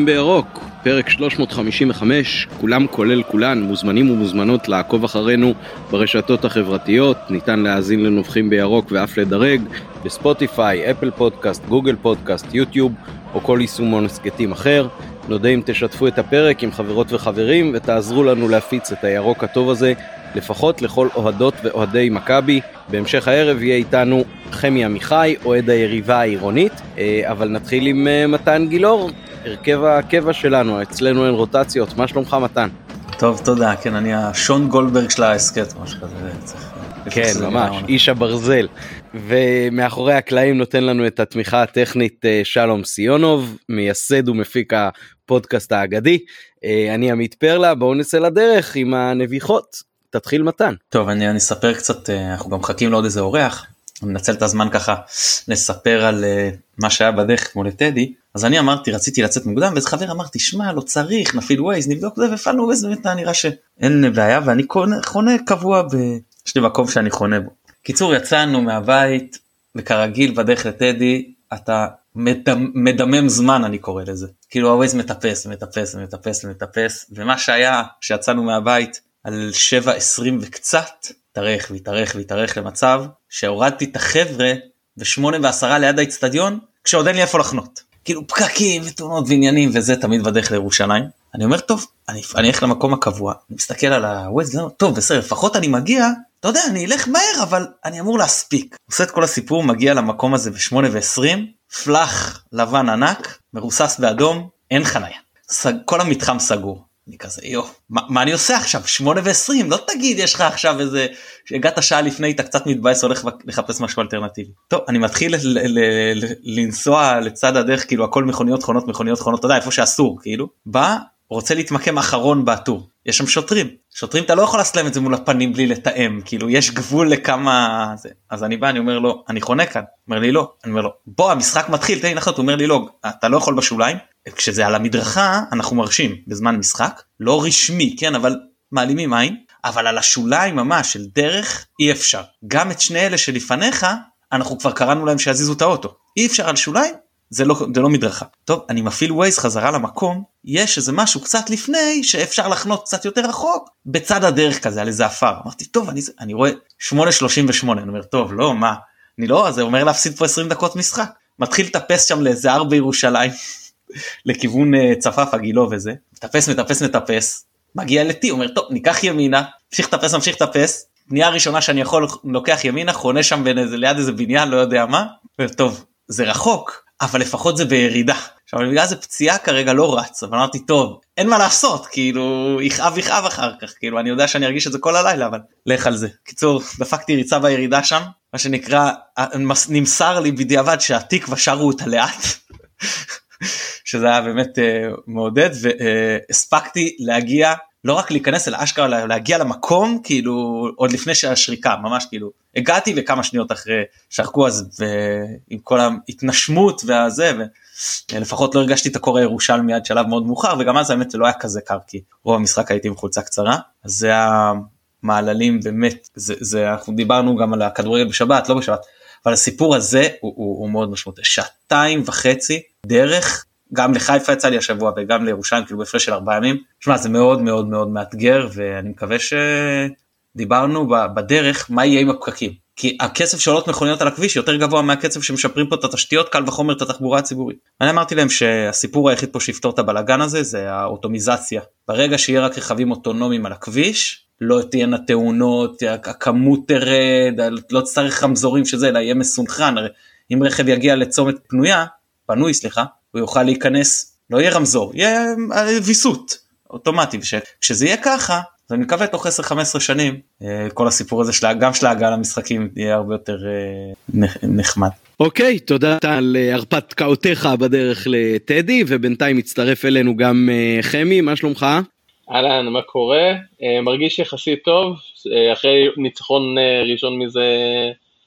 נובחים בירוק, פרק 355, כולם כולל כולן, מוזמנים ומוזמנות לעקוב אחרינו ברשתות החברתיות, ניתן להאזין לנובחים בירוק ואף לדרג בספוטיפיי, אפל פודקאסט, גוגל פודקאסט, יוטיוב או כל יישומון הסכתים אחר. נודה אם תשתפו את הפרק עם חברות וחברים ותעזרו לנו להפיץ את הירוק הטוב הזה לפחות לכל אוהדות ואוהדי מכבי. בהמשך הערב יהיה איתנו חמי עמיחי, אוהד היריבה העירונית, אה, אבל נתחיל עם אה, מתן גילאור, הרכב הקבע שלנו, אצלנו אין רוטציות, מה שלומך מתן? טוב, תודה, כן, אני השון גולדברג של ההסכת, משהו כזה, צריך... כן, ממש, איש הברזל. ומאחורי הקלעים נותן לנו את התמיכה הטכנית אה, שלום סיונוב, מייסד ומפיק הפודקאסט האגדי. אני עמית פרלה, בואו נצא לדרך עם הנביחות. תתחיל מתן. טוב, אני אספר קצת, אה, אנחנו גם מחכים לעוד איזה אורח, ננצל את הזמן ככה לספר על מה שהיה בדרך כמו לטדי אז אני אמרתי רציתי לצאת מוקדם ואיזה חבר אמר תשמע לא צריך נפעיל Waze נבדוק זה והפעלנו Waze באמת נראה שאין בעיה ואני חונה, חונה קבוע ב... יש לי מקום שאני חונה בו. קיצור יצאנו מהבית וכרגיל בדרך לטדי אתה מדמ, מדמם זמן אני קורא לזה כאילו ה Waze מטפס ומטפס ומטפס ומטפס ומה שהיה שיצאנו מהבית על 7.20 וקצת התארך והתארך והתארך למצב שהורדתי את החבר'ה ושמונה ועשרה ליד האצטדיון כשעוד אין לי איפה לחנות. כאילו פקקים ותאונות ועניינים וזה תמיד בדרך לירושלים. אני אומר טוב אני אלך למקום הקבוע אני מסתכל על הווייז טוב בסדר לפחות אני מגיע אתה יודע אני אלך מהר אבל אני אמור להספיק. עושה את כל הסיפור מגיע למקום הזה בשמונה ועשרים פלאח לבן ענק מרוסס באדום אין חניה. כל המתחם סגור. אני כזה יו מה, מה אני עושה עכשיו? שמונה ועשרים לא תגיד יש לך עכשיו איזה שהגעת שעה לפני אתה קצת מתבאס הולך לחפש משהו אלטרנטיבי. טוב אני מתחיל לנסוע לצד הדרך כאילו הכל מכוניות חונות מכוניות חונות אתה יודע איפה שאסור כאילו. בא רוצה להתמקם אחרון בטור. יש שם שוטרים. שוטרים אתה לא יכול לעשות להם את זה מול הפנים בלי לתאם כאילו יש גבול לכמה זה. אז אני בא אני אומר לו אני חונה כאן. אומר לי לא. אני אומר לו בוא המשחק מתחיל תן לי לחיות הוא אומר לי לא אתה לא יכול בשוליים כשזה על המדרכה אנחנו מרשים בזמן משחק לא רשמי כן אבל מעלימים עין אבל על השוליים ממש של דרך אי אפשר. גם את שני אלה שלפניך אנחנו כבר קראנו להם שיזיזו את האוטו. אי אפשר על שוליים זה לא זה לא מדרכה. טוב אני מפעיל ווייז חזרה למקום יש איזה משהו קצת לפני שאפשר לחנות קצת יותר רחוק בצד הדרך כזה על איזה עפר. אמרתי טוב אני אני רואה 8.38 אני אומר טוב לא מה אני לא זה אומר להפסיד פה 20 דקות משחק. מתחיל לטפס שם לאיזה הר בירושלים לכיוון uh, צפף הגילו וזה. מטפס מטפס מטפס מגיע לטי אומר טוב ניקח ימינה. ממשיך לטפס ממשיך לטפס פנייה ראשונה שאני יכול לוקח ימינה חונה שם בין איזה ליד איזה בניין לא יודע מה. טוב זה רחוק אבל לפחות זה בירידה. עכשיו בגלל זה פציעה כרגע לא רץ. אבל אמרתי טוב אין מה לעשות כאילו יכאב יכאב אחר כך. כאילו אני יודע שאני ארגיש את זה כל הלילה אבל לך על זה. קיצור דפקתי ריצה בירידה שם מה שנקרא נמסר לי בדיעבד שהתקווה שרו אותה לאט שזה היה באמת uh, מעודד והספקתי להגיע לא רק להיכנס אלא אשכרה להגיע למקום כאילו עוד לפני שהשריקה ממש כאילו הגעתי וכמה שניות אחרי שרקו אז ועם כל ההתנשמות והזה ולפחות לא הרגשתי את הקור הירושלמי עד שלב מאוד מאוחר וגם אז האמת זה לא היה כזה קר כי רוב המשחק הייתי עם חולצה קצרה אז זה המעללים באמת זה, זה אנחנו דיברנו גם על הכדורגל בשבת לא בשבת אבל הסיפור הזה הוא, הוא, הוא מאוד משמעותי שעתיים וחצי דרך גם לחיפה יצא לי השבוע וגם לירושלים כאילו בהפרש של ארבעה ימים. שמע זה מאוד מאוד מאוד מאתגר ואני מקווה שדיברנו בדרך מה יהיה עם הפקקים. כי הקצב שעולות מכוניות על הכביש יותר גבוה מהקצב שמשפרים פה את התשתיות קל וחומר את התחבורה הציבורית. אני אמרתי להם שהסיפור היחיד פה שיפתור את הבלאגן הזה זה האוטומיזציה. ברגע שיהיה רק רכבים אוטונומיים על הכביש לא תהיינה תאונות הכמות תרד לא צריך רמזורים שזה אלא יהיה מסונכרן אם רכב יגיע לצומת פנויה פנוי סליחה הוא יוכל להיכנס, לא יהיה רמזור, יהיה אה, ויסות אוטומטי, כשזה יהיה ככה, אז אני מקווה תוך 10-15 שנים אה, כל הסיפור הזה של, גם של ההגעה למשחקים יהיה הרבה יותר אה, נחמד. אוקיי, okay, תודה על הרפתקאותיך בדרך לטדי, ובינתיים מצטרף אלינו גם חמי, מה שלומך? אהלן, מה קורה? מרגיש יחסית טוב, אחרי ניצחון ראשון מזה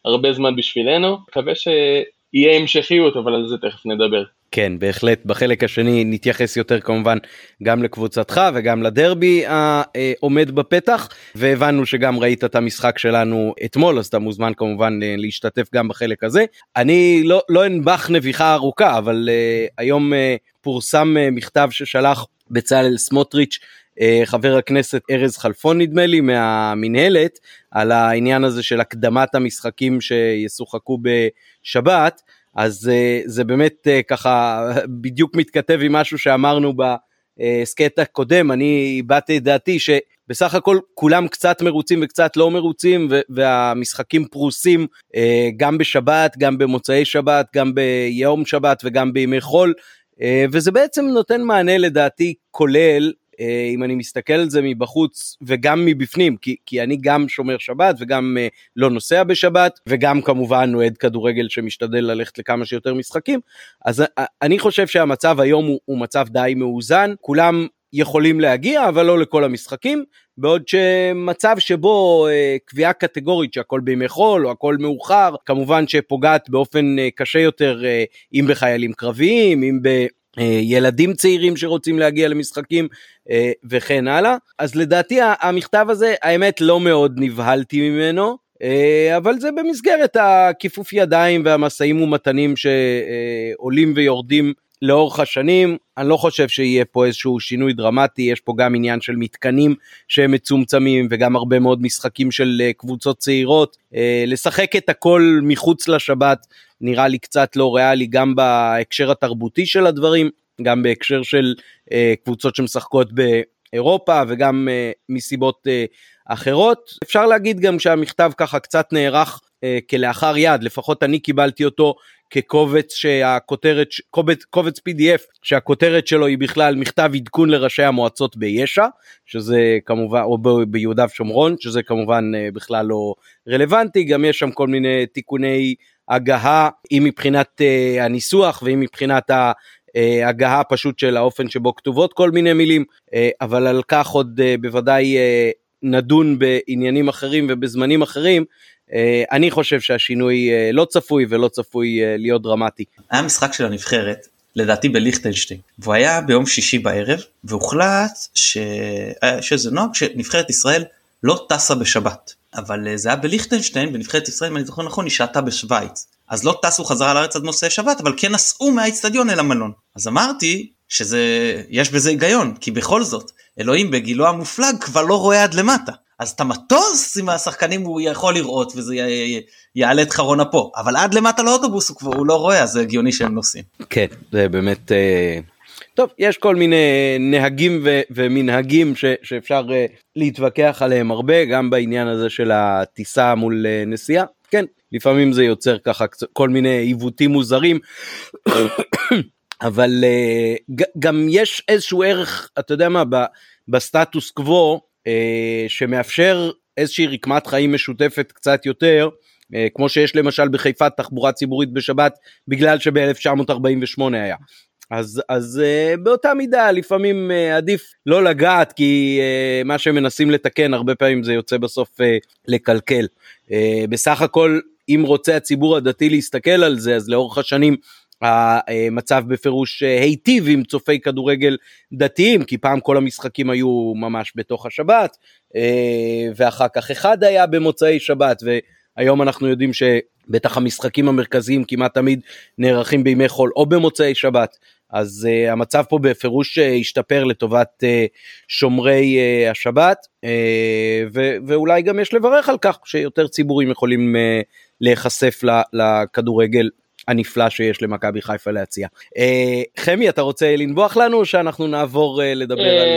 הרבה זמן בשבילנו, מקווה שיהיה המשכיות, אבל על זה תכף נדבר. כן, בהחלט. בחלק השני נתייחס יותר כמובן גם לקבוצתך וגם לדרבי העומד בפתח, והבנו שגם ראית את המשחק שלנו אתמול, אז אתה מוזמן כמובן אה, להשתתף גם בחלק הזה. אני לא, לא אנבח נביחה ארוכה, אבל היום פורסם מכתב ששלח בצלאל סמוטריץ' חבר הכנסת ארז חלפון נדמה לי מהמינהלת על העניין הזה של הקדמת המשחקים שישוחקו בשבת אז uh, זה באמת uh, ככה בדיוק מתכתב עם משהו שאמרנו בהסכת הקודם, אני הבעתי את דעתי שבסך הכל כולם קצת מרוצים וקצת לא מרוצים והמשחקים פרוסים גם בשבת, גם במוצאי שבת, גם ביום שבת וגם בימי חול. וזה בעצם נותן מענה לדעתי כולל אה, אם אני מסתכל על זה מבחוץ וגם מבפנים, כי, כי אני גם שומר שבת וגם uh, לא נוסע בשבת, וגם כמובן אוהד כדורגל שמשתדל ללכת לכמה שיותר משחקים, אז uh, אני חושב שהמצב היום הוא, הוא מצב די מאוזן, כולם יכולים להגיע, אבל לא לכל המשחקים, בעוד שמצב שבו אה, קביעה קטגורית שהכל בימי חול או הכל מאוחר, כמובן שפוגעת באופן אה, קשה יותר אה, אם בחיילים קרביים, אם ב... אה, ילדים צעירים שרוצים להגיע למשחקים אה, וכן הלאה. אז לדעתי המכתב הזה, האמת לא מאוד נבהלתי ממנו. אה, אבל זה במסגרת הכיפוף ידיים והמשאים ומתנים שעולים ויורדים לאורך השנים. אני לא חושב שיהיה פה איזשהו שינוי דרמטי, יש פה גם עניין של מתקנים שהם מצומצמים וגם הרבה מאוד משחקים של קבוצות צעירות. לשחק את הכל מחוץ לשבת נראה לי קצת לא ריאלי גם בהקשר התרבותי של הדברים, גם בהקשר של אה, קבוצות שמשחקות באירופה וגם אה, מסיבות אה, אחרות. אפשר להגיד גם שהמכתב ככה קצת נערך אה, כלאחר יד, לפחות אני קיבלתי אותו כקובץ שהכותרת, קובץ, קובץ PDF שהכותרת שלו היא בכלל מכתב עדכון לראשי המועצות ביש"ע, שזה כמובן, או ביהודה ושומרון, שזה כמובן אה, בכלל לא רלוונטי, גם יש שם כל מיני תיקוני הגהה, אם מבחינת uh, הניסוח ואם מבחינת ההגהה uh, פשוט של האופן שבו כתובות כל מיני מילים, uh, אבל על כך עוד uh, בוודאי נדון בעניינים אחרים ובזמנים אחרים. אני חושב שהשינוי לא צפוי ולא צפוי להיות דרמטי. היה משחק של הנבחרת, לדעתי בליכטנשטיין, והוא היה ביום שישי בערב, והוחלט ש... שזה נוהג שנבחרת ישראל לא טסה בשבת. אבל אה, זה היה בליכטנשטיין, בנבחרת ישראל, אם אני זוכר נכון, היא שעתה בשוויץ. אז לא טסו חזרה לארץ עד מוצאי שבת, אבל כן נסעו מהאיצטדיון אל המלון. אז אמרתי שזה, יש בזה היגיון, כי בכל זאת, אלוהים בגילו המופלג כבר לא רואה עד למטה. אז את המטוס עם השחקנים הוא יכול לראות וזה יעלה את חרון אפו, אבל עד למטה לאוטובוס הוא כבר הוא לא רואה, אז זה הגיוני שהם נוסעים. כן, זה באמת אה, טוב, יש כל מיני נהגים ו- ומנהגים ש- שאפשר uh, להתווכח עליהם הרבה, גם בעניין הזה של הטיסה מול uh, נסיעה. כן, לפעמים זה יוצר ככה כל מיני עיוותים מוזרים, אבל uh, גם יש איזשהו ערך, אתה יודע מה, ב- בסטטוס קוו, uh, שמאפשר איזושהי רקמת חיים משותפת קצת יותר, כמו שיש למשל בחיפה תחבורה ציבורית בשבת, בגלל שב-1948 היה. אז, אז uh, באותה מידה לפעמים uh, עדיף לא לגעת כי uh, מה שמנסים לתקן הרבה פעמים זה יוצא בסוף uh, לקלקל. Uh, בסך הכל אם רוצה הציבור הדתי להסתכל על זה אז לאורך השנים המצב בפירוש היטיב עם צופי כדורגל דתיים כי פעם כל המשחקים היו ממש בתוך השבת ואחר כך אחד היה במוצאי שבת והיום אנחנו יודעים שבטח המשחקים המרכזיים כמעט תמיד נערכים בימי חול או במוצאי שבת אז uh, המצב פה בפירוש uh, השתפר לטובת uh, שומרי uh, השבת, uh, ו- ואולי גם יש לברך על כך שיותר ציבורים יכולים uh, להיחשף לכדורגל הנפלא שיש למכבי חיפה להציע. Uh, חמי, אתה רוצה לנבוח לנו או שאנחנו נעבור uh, לדבר על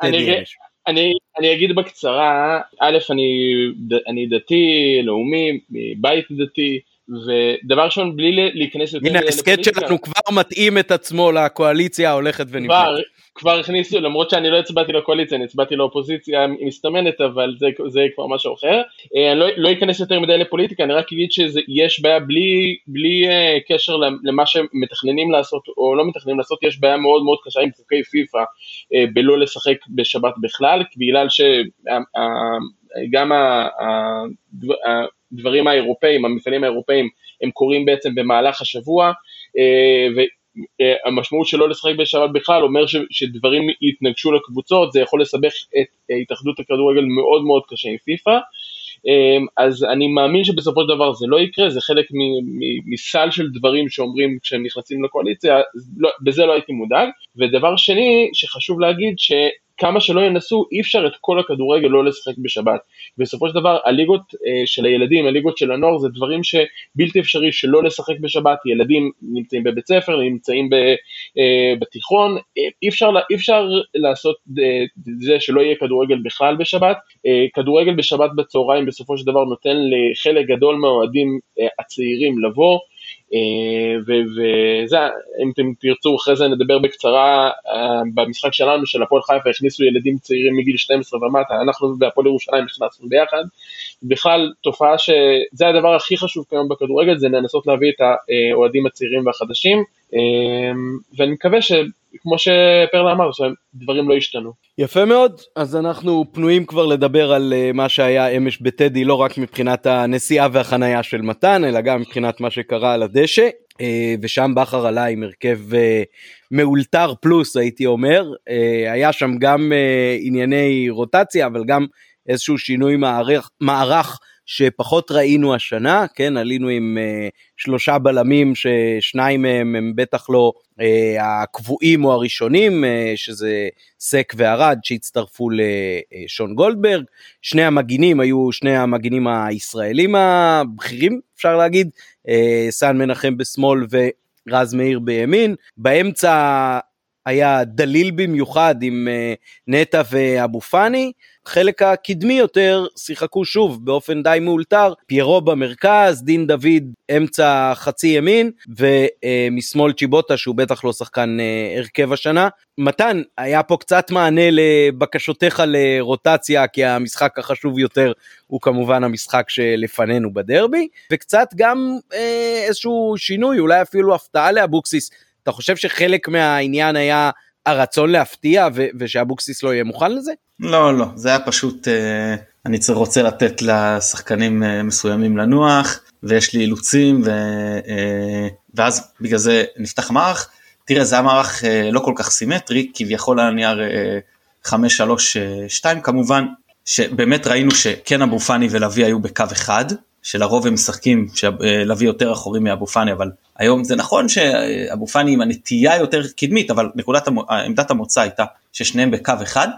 טדי אמש? אני, אני אגיד בקצרה, א', אני, אני דתי, לאומי, מבית דתי, ודבר ראשון בלי להיכנס יותר הנה ההסכת שלנו כבר מתאים את עצמו לקואליציה ההולכת ונבחרת. כבר, כבר הכניסו למרות שאני לא הצבעתי לקואליציה אני הצבעתי לאופוזיציה מסתמנת אבל זה, זה כבר משהו אחר. אה, אני לא, לא אכנס יותר מדי לפוליטיקה אני רק אגיד שיש בעיה בלי, בלי uh, קשר למה שמתכננים לעשות או לא מתכננים לעשות יש בעיה מאוד מאוד קשה עם חוקי פיפא uh, בלא לשחק בשבת בכלל בגלל שגם הדברים האירופאים, המפעלים האירופאים, הם קורים בעצם במהלך השבוע, אה, המשמעות שלא לשחק בשבת בכלל אומר שדברים יתנגשו לקבוצות, זה יכול לסבך את התאחדות הכדורגל מאוד מאוד קשה עם פיפ"א. אז אני מאמין שבסופו של דבר זה לא יקרה, זה חלק מסל של דברים שאומרים כשהם נכנסים לקואליציה, לא, בזה לא הייתי מודאג. ודבר שני שחשוב להגיד. כמה שלא ינסו, אי אפשר את כל הכדורגל לא לשחק בשבת. בסופו של דבר, הליגות אה, של הילדים, הליגות של הנוער, זה דברים שבלתי אפשרי שלא לשחק בשבת. ילדים נמצאים בבית ספר, נמצאים ב, אה, בתיכון, אה, אי אפשר, אי אפשר לעשות אה, זה שלא יהיה כדורגל בכלל בשבת. אה, כדורגל בשבת בצהריים בסופו של דבר נותן לחלק גדול מהאוהדים אה, הצעירים לבוא. אה, וזה, אם אתם תרצו אחרי זה נדבר בקצרה אה, במשחק שלנו של הפועל חיפה הכניסו ילדים צעירים מגיל 12 ומטה, אנחנו בהפועל ירושלים נכנסנו ביחד, בכלל תופעה שזה הדבר הכי חשוב כיום בכדורגל זה לנסות להביא את האוהדים הצעירים והחדשים. אה, ואני מקווה ש... כמו שפרלה אמר, שדברים לא השתנו. יפה מאוד, אז אנחנו פנויים כבר לדבר על אה, מה שהיה אמש בטדי, לא רק מבחינת הנסיעה והחנייה של מתן, אלא גם מבחינת מה שקרה על הדשא. אה, ושם בכר עלה עם הרכב אה, מאולתר פלוס הייתי אומר, היה שם גם ענייני רוטציה אבל גם איזשהו שינוי מערך, מערך שפחות ראינו השנה, כן, עלינו עם uh, שלושה בלמים ששניים מהם הם בטח לא uh, הקבועים או הראשונים, uh, שזה סק וערד שהצטרפו לשון גולדברג, שני המגינים היו שני המגינים הישראלים הבכירים, אפשר להגיד, uh, סן מנחם בשמאל ורז מאיר בימין, באמצע היה דליל במיוחד עם נטע ואבו פאני, החלק הקדמי יותר שיחקו שוב באופן די מאולתר, פיירו במרכז, דין דוד אמצע חצי ימין, ומשמאל צ'יבוטה שהוא בטח לא שחקן אה, הרכב השנה. מתן, היה פה קצת מענה לבקשותיך לרוטציה, כי המשחק החשוב יותר הוא כמובן המשחק שלפנינו בדרבי, וקצת גם אה, איזשהו שינוי, אולי אפילו הפתעה לאבוקסיס. אתה חושב שחלק מהעניין היה הרצון להפתיע ו- ושאבוקסיס לא יהיה מוכן לזה? לא, לא, זה היה פשוט, אה, אני רוצה לתת לשחקנים אה, מסוימים לנוח, ויש לי אילוצים, ו, אה, ואז בגלל זה נפתח מערך. תראה, זה היה מערך לא כל כך סימטרי, כביכול היה נייר 5-3-2 כמובן, שבאמת ראינו שכן אבו פאני ולוי היו בקו אחד, שלרוב הם משחקים, שלוי יותר אחורי מאבו פאני, אבל היום זה נכון שאבו פאני עם הנטייה יותר קדמית, אבל נקודת המ... עמדת המוצא הייתה ששניהם בקו אחד,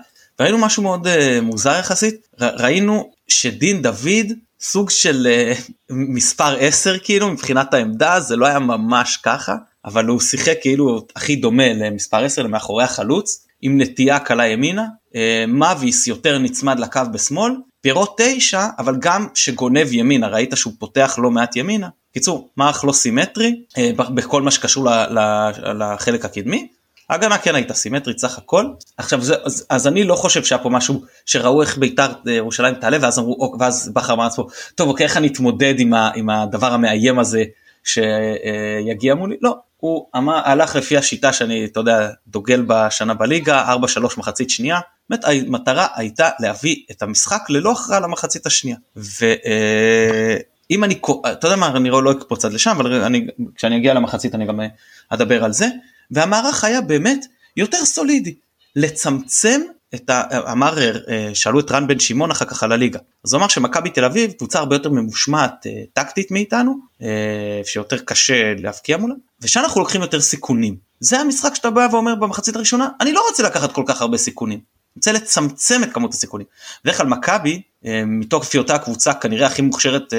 ראינו משהו מאוד uh, מוזר יחסית, ר, ראינו שדין דוד סוג של uh, מספר 10 כאילו מבחינת העמדה, זה לא היה ממש ככה, אבל הוא שיחק כאילו הכי דומה למספר 10 למאחורי החלוץ, עם נטייה קלה ימינה, uh, מאביס יותר נצמד לקו בשמאל, פירו 9 אבל גם שגונב ימינה, ראית שהוא פותח לא מעט ימינה. קיצור, מערך לא סימטרי uh, בכל מה שקשור לחלק הקדמי, ההגנה כן הייתה סימטרית סך הכל. עכשיו זה, אז, אז אני לא חושב שהיה פה משהו שראו איך בית"ר אה, ירושלים תעלה ואז אמרו ואז בכר אמר לעצמו טוב אוקיי איך אני אתמודד עם, ה, עם הדבר המאיים הזה שיגיע מולי לא הוא אמר, הלך לפי השיטה שאני אתה יודע דוגל בשנה בליגה 4-3 מחצית שנייה. באמת המטרה הייתה להביא את המשחק ללא הכרעה למחצית השנייה. ואם אני אתה יודע מה אני לא אקפוץ עד לשם אבל אני כשאני אגיע למחצית אני גם אה, אדבר על זה. והמערך היה באמת יותר סולידי. לצמצם את ה... אמר, אה, שאלו את רן בן שמעון אחר כך על הליגה. אז הוא אמר שמכבי תל אביב קבוצה הרבה יותר ממושמעת אה, טקטית מאיתנו, אה, שיותר קשה להבקיע מולה, ושאנחנו לוקחים יותר סיכונים. זה המשחק שאתה בא ואומר במחצית הראשונה, אני לא רוצה לקחת כל כך הרבה סיכונים. אני רוצה לצמצם את כמות הסיכונים. בדרך כלל מכבי, מתוקף היותה הקבוצה כנראה הכי מוכשרת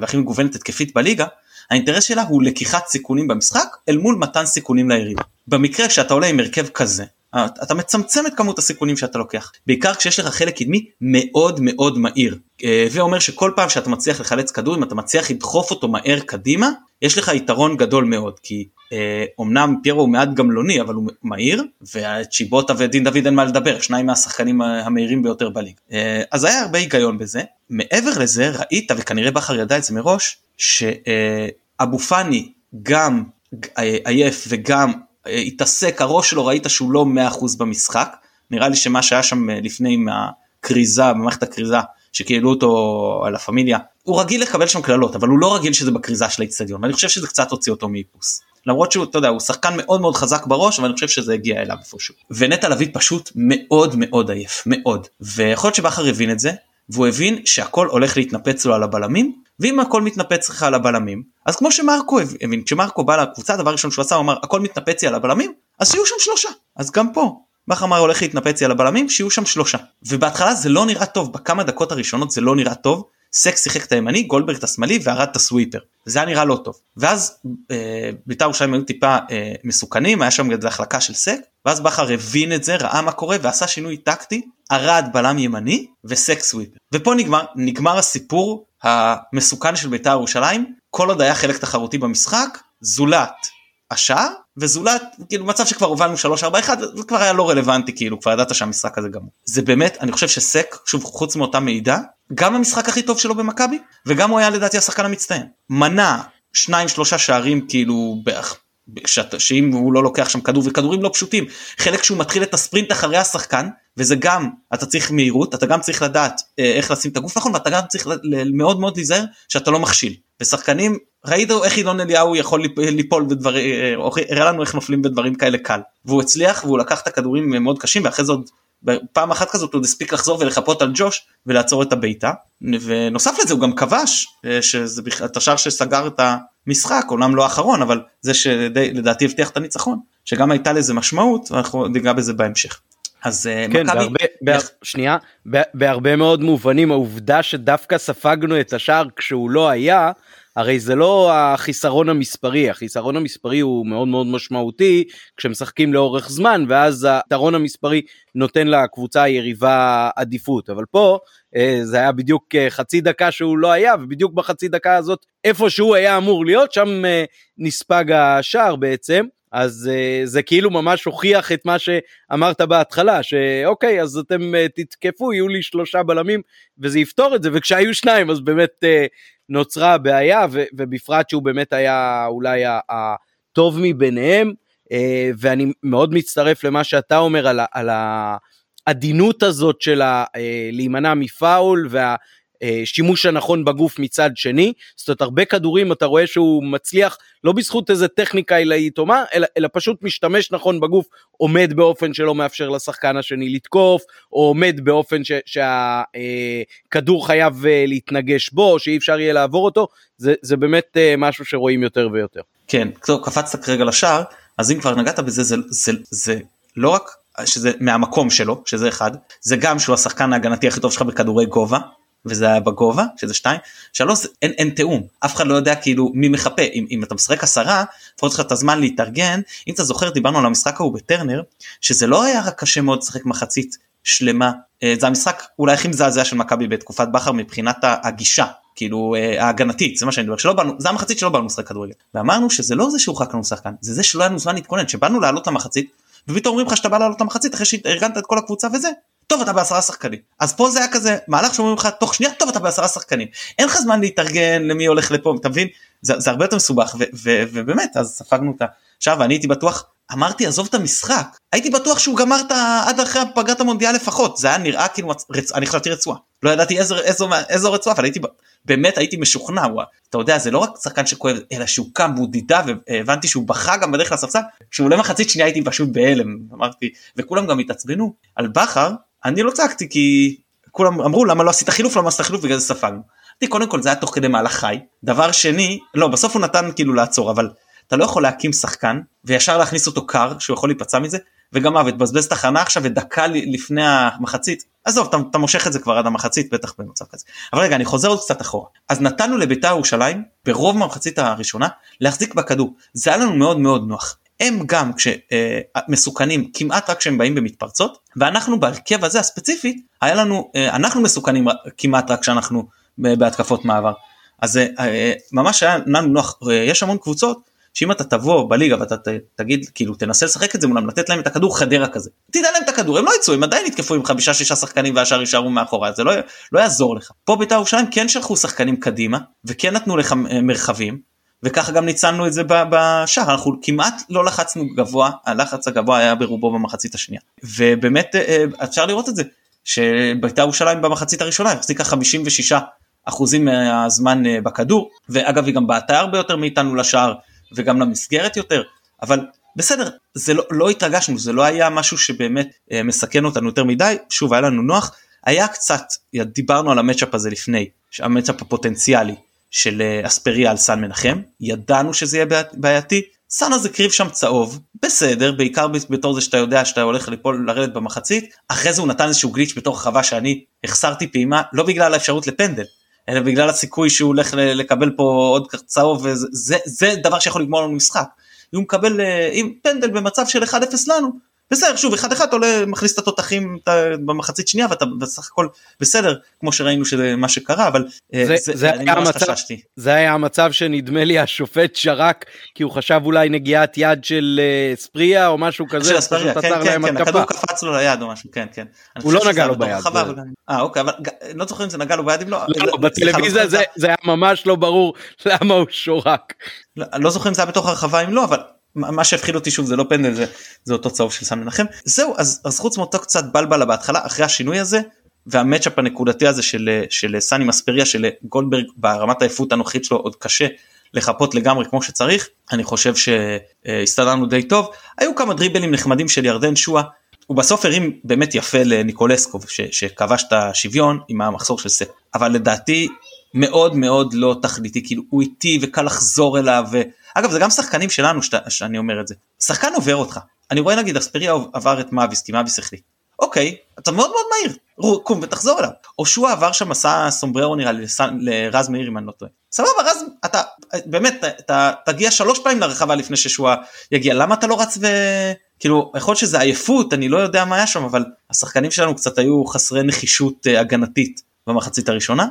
והכי מגוונת התקפית בליגה, האינטרס שלה הוא לקיחת סיכונים במשחק אל מול מתן סיכונים ליריב. במקרה כשאתה עולה עם הרכב כזה, אתה מצמצם את כמות הסיכונים שאתה לוקח, בעיקר כשיש לך חלק קדמי מאוד מאוד מהיר. אה, זה אומר שכל פעם שאתה מצליח לחלץ כדור, אם אתה מצליח לדחוף אותו מהר קדימה, יש לך יתרון גדול מאוד, כי אה, אומנם פיירו הוא מעט גמלוני אבל הוא מהיר, וצ'יבוטה ודין דוד אין מה לדבר, שניים מהשחקנים המהירים ביותר בליג. אה, אז היה הרבה היגיון בזה. מעבר לזה ראית, וכנראה בכר ידע את זה מראש, שאבו פאני גם עייף וגם אה, התעסק, הראש שלו ראית שהוא לא 100% במשחק, נראה לי שמה שהיה שם אה, לפני עם הכריזה, במערכת הכריזה, שקיבלו אותו על הפמיליה, הוא רגיל לקבל שם קללות אבל הוא לא רגיל שזה בכריזה של האיצטדיון ואני חושב שזה קצת הוציא אותו מאיפוס. למרות שהוא אתה יודע הוא שחקן מאוד מאוד חזק בראש אבל אני חושב שזה הגיע אליו איפשהו. ונטע לביא פשוט מאוד מאוד עייף מאוד ויכול להיות שבכר הבין את זה והוא הבין שהכל הולך להתנפץ לו על הבלמים ואם הכל מתנפץ לך על הבלמים אז כמו שמרקו הבין כשמרקו בא לקבוצה הדבר ראשון שהוא עשה הוא אמר הכל מתנפץ לי על הבלמים אז שיהיו שם שלושה. אז גם פה בכר אמר הולך להתנפץ לי על הבלמים שיהיו שם שלושה. ובהתחלה זה לא נראה טוב בכמה דקות הראשונות זה לא נראה טוב. סקס שיחק את הימני גולדברג את השמאלי והרד את הסוויפר. זה היה נראה לא טוב. ואז אה, בית"ר ירושלים היו טיפה אה, מסוכנים היה שם איזה החלקה של סק ואז בכר הבין את זה ראה מה קורה ועשה שינוי טקטי ארד בלם ימני וסקס סוויפר. ופה נגמר נגמר הסיפור המסוכן של בית"ר ירושלים כל עוד היה חלק תחרותי במשחק זולת השער וזולת כאילו מצב שכבר הובלנו 3-4-1 זה כבר היה לא רלוונטי כאילו כבר ידעת שהמשחק הזה גמור זה באמת אני חושב שסק שוב חוץ מאותה מידע גם המשחק הכי טוב שלו במכבי וגם הוא היה לדעתי השחקן המצטיין. מנע שניים שלושה שערים כאילו שאם הוא לא לוקח שם כדור וכדורים לא פשוטים חלק שהוא מתחיל את הספרינט אחרי השחקן וזה גם אתה צריך מהירות אתה גם צריך לדעת אה, איך לשים את הגוף נכון ואתה גם צריך מאוד מאוד להיזהר שאתה לא מכשיל. ושחקנים ראית איך ינון אליהו יכול ליפול בדברים אה, הראה לנו איך נופלים בדברים כאלה קל. והוא הצליח והוא לקח את הכדורים מאוד קשים ואחרי זה עוד פעם אחת כזאת הוא הספיק לחזור ולחפות על ג'וש ולעצור את הבעיטה. ונוסף לזה הוא גם כבש אה, שזה את השער שסגר את המשחק אומנם לא האחרון אבל זה שלדעתי הבטיח את הניצחון שגם הייתה לזה משמעות ואנחנו ניגע בזה בהמשך. אז אה, כן, מכבי... בהרבה, בה, שנייה, בהרבה מאוד מובנים העובדה שדווקא ספגנו את השער כשהוא לא היה, הרי זה לא החיסרון המספרי, החיסרון המספרי הוא מאוד מאוד משמעותי כשמשחקים לאורך זמן ואז היתרון המספרי נותן לקבוצה היריבה עדיפות, אבל פה אה, זה היה בדיוק אה, חצי דקה שהוא לא היה ובדיוק בחצי דקה הזאת איפה שהוא היה אמור להיות שם נספג השער בעצם. אז זה כאילו ממש הוכיח את מה שאמרת בהתחלה, שאוקיי, אז אתם תתקפו, יהיו לי שלושה בלמים, וזה יפתור את זה, וכשהיו שניים, אז באמת נוצרה הבעיה, ו- ובפרט שהוא באמת היה אולי הטוב מביניהם, uh, ואני מאוד מצטרף למה שאתה אומר על, על העדינות הזאת של ה- uh, להימנע מפאול, וה... השימוש הנכון בגוף מצד שני, זאת אומרת הרבה כדורים אתה רואה שהוא מצליח לא בזכות איזה טכניקה עילאית או מה, אלא, אלא פשוט משתמש נכון בגוף, עומד באופן שלא מאפשר לשחקן השני לתקוף, או עומד באופן שהכדור אה, חייב אה, להתנגש בו, שאי אפשר יהיה לעבור אותו, זה, זה באמת אה, משהו שרואים יותר ויותר. כן, טוב, קפצת כרגע לשער, אז אם כבר נגעת בזה, זה, זה, זה, זה לא רק שזה מהמקום שלו, שזה אחד, זה גם שהוא השחקן ההגנתי הכי טוב שלך בכדורי גובה, וזה היה בגובה שזה שתיים. שלוש אין, אין תיאום. אף אחד לא יודע כאילו מי מחפה. אם, אם אתה משחק עשרה לפחות לך את הזמן להתארגן. אם אתה זוכר דיברנו על המשחק ההוא בטרנר שזה לא היה רק קשה מאוד לשחק מחצית שלמה. אה, זה המשחק אולי הכי מזעזע של מכבי בתקופת בכר מבחינת הגישה כאילו אה, ההגנתית זה מה שאני מדבר. שלא באנו זה המחצית שלא באנו לשחק כדורגל. ואמרנו שזה לא זה שהורחק לנו שחקן זה זה שלא היה לנו זמן להתכונן. שבאנו לעלות למחצית ופתאום אומרים לך שאתה בא לעלות למחצית אחרי שארגנת את כל הקבוצה וזה טוב אתה בעשרה שחקנים. אז פה זה היה כזה מהלך שאומרים לך תוך שנייה טוב אתה בעשרה שחקנים. אין לך זמן להתארגן למי הולך לפה אתה מבין? זה, זה הרבה יותר מסובך ו, ו, ובאמת אז ספגנו אותה עכשיו ואני הייתי בטוח אמרתי עזוב את המשחק. הייתי בטוח שהוא גמר את עד אחרי פגרת המונדיאל לפחות. זה היה נראה כאילו רצ... אני חשבתי רצועה. לא ידעתי איזו, איזו, איזו רצועה אבל הייתי באמת הייתי משוכנע הוא, אתה יודע זה לא רק שחקן שכואב אלא שהוא קם והוא דידה והבנתי שהוא בכה גם בדרך לספסל. כשהוא עולה מחצית שנייה הייתי פשוט בהלם. אמרתי וכולם גם התעצבנו. על בכר אני לא צעקתי כי כולם אמרו למה לא עשית חילוף? למה עשית חילוף? בגלל זה ספגנו. קודם כל זה היה תוך כדי מהלך חי. דבר שני לא בסוף הוא נתן כאילו לעצור אבל אתה לא יכול להקים שחקן וישר להכניס אותו קר שהוא יכול להיפצע מזה וגם מה ותבזבז תחנה עכשיו ודקה לפני המחצית. עזוב אתה, אתה מושך את זה כבר עד המחצית בטח במצב כזה. אבל רגע אני חוזר עוד קצת אחורה. אז נתנו לביתר ירושלים ברוב המחצית הראשונה להחזיק בכדור. זה היה לנו מאוד מאוד נוח הם גם כשמסוכנים כמעט רק כשהם באים במתפרצות ואנחנו בהרכב הזה הספציפית היה לנו אה, אנחנו מסוכנים כמעט רק כשאנחנו בהתקפות מעבר. אז אה, ממש היה לנו נוח יש המון קבוצות שאם אתה תבוא בליגה ואתה תגיד כאילו תנסה לשחק את זה מולם לתת להם את הכדור חדרה כזה תדע להם את הכדור הם לא יצאו הם עדיין יתקפו עם חמישה שישה שחקנים והשאר יישארו מאחורי זה לא, לא יעזור לך. פה בית"ר ירושלים כן שלחו שחקנים קדימה וכן נתנו לך אה, מרחבים וככה גם ניצלנו את זה בשער. אנחנו כמעט לא לחצנו גבוה הלחץ הגבוה היה ברובו במחצית השנייה. ובאמת אה, אפשר לראות את זה שבית"ר ירושלים במחצית הראשונה החזיקה 56 אחוזים מהזמן בכדור. ואגב היא גם בעטה הרבה יותר מאיתנו לשער וגם למסגרת יותר. אבל בסדר זה לא, לא התרגשנו זה לא היה משהו שבאמת מסכן אותנו יותר מדי. שוב היה לנו נוח. היה קצת דיברנו על המצ'אפ הזה לפני המצ'אפ הפוטנציאלי של אספריה על סן מנחם. ידענו שזה יהיה בעייתי. סאן הזה קריב שם צהוב. בסדר בעיקר בתור זה שאתה יודע שאתה הולך ליפול לרדת במחצית. אחרי זה הוא נתן איזשהו גליץ' בתור חווה שאני החסרתי פעימה לא בגלל האפשרות לפנדל אלא בגלל הסיכוי שהוא הולך לקבל פה עוד צהוב וזה זה, זה דבר שיכול לגמור לנו משחק. אם הוא מקבל עם פנדל במצב של 1-0 לנו בסדר שוב אחד אחד עולה מכניס את התותחים במחצית שנייה ואתה בסך הכל בסדר כמו שראינו שזה מה שקרה אבל אה, זה, זה, זה, היה המצב, זה היה המצב שנדמה לי השופט שרק כי הוא חשב אולי נגיעת יד של uh, ספריה או משהו כזה. של ספריה, כן כן כן הכדור קפץ לו ליד או משהו כן כן. הוא לא נגע לו ביד. אה אוקיי אבל לא זוכר אם זה נגע לו ביד אם לא. לא בטלוויזיה זה היה ממש לא ברור למה הוא שורק. לא, לא זוכר אם זה היה בתוך הרחבה אם לא אבל מה שהפחיד אותי שוב זה לא פנדל זה, זה אותו צהוב של סן מנחם. זהו אז, אז חוץ מאותו קצת בלבלה בהתחלה אחרי השינוי הזה והמצ'אפ הנקודתי הזה של, של סני מספריה של גולדברג ברמת העייפות הנוכחית שלו עוד קשה לחפות לגמרי כמו שצריך אני חושב שהסתדרנו די טוב. היו כמה דריבלים נחמדים של ירדן שואה. הוא בסוף הרים באמת יפה לניקולסקו שכבש את השוויון עם המחסור של סק אבל לדעתי מאוד מאוד לא תכליתי. כאילו הוא איטי וקל לחזור אליו. אגב זה גם שחקנים שלנו שאתה, שאני אומר את זה. שחקן עובר אותך. אני רואה נגיד אספריה עבר את מאביס כי מאביס החליט. אוקיי, אתה מאוד מאוד מהיר, קום ותחזור אליו. או שהוא עבר שם מסע סומבררו נראה לי לרז מאיר אם אני לא טועה. סבבה רז, אתה באמת, אתה תגיע שלוש פעמים לרחבה לפני ששועה יגיע, למה אתה לא רץ ו... כאילו, יכול להיות שזה עייפות, אני לא יודע מה היה שם, אבל השחקנים שלנו קצת היו חסרי נחישות אה, הגנתית במחצית הראשונה.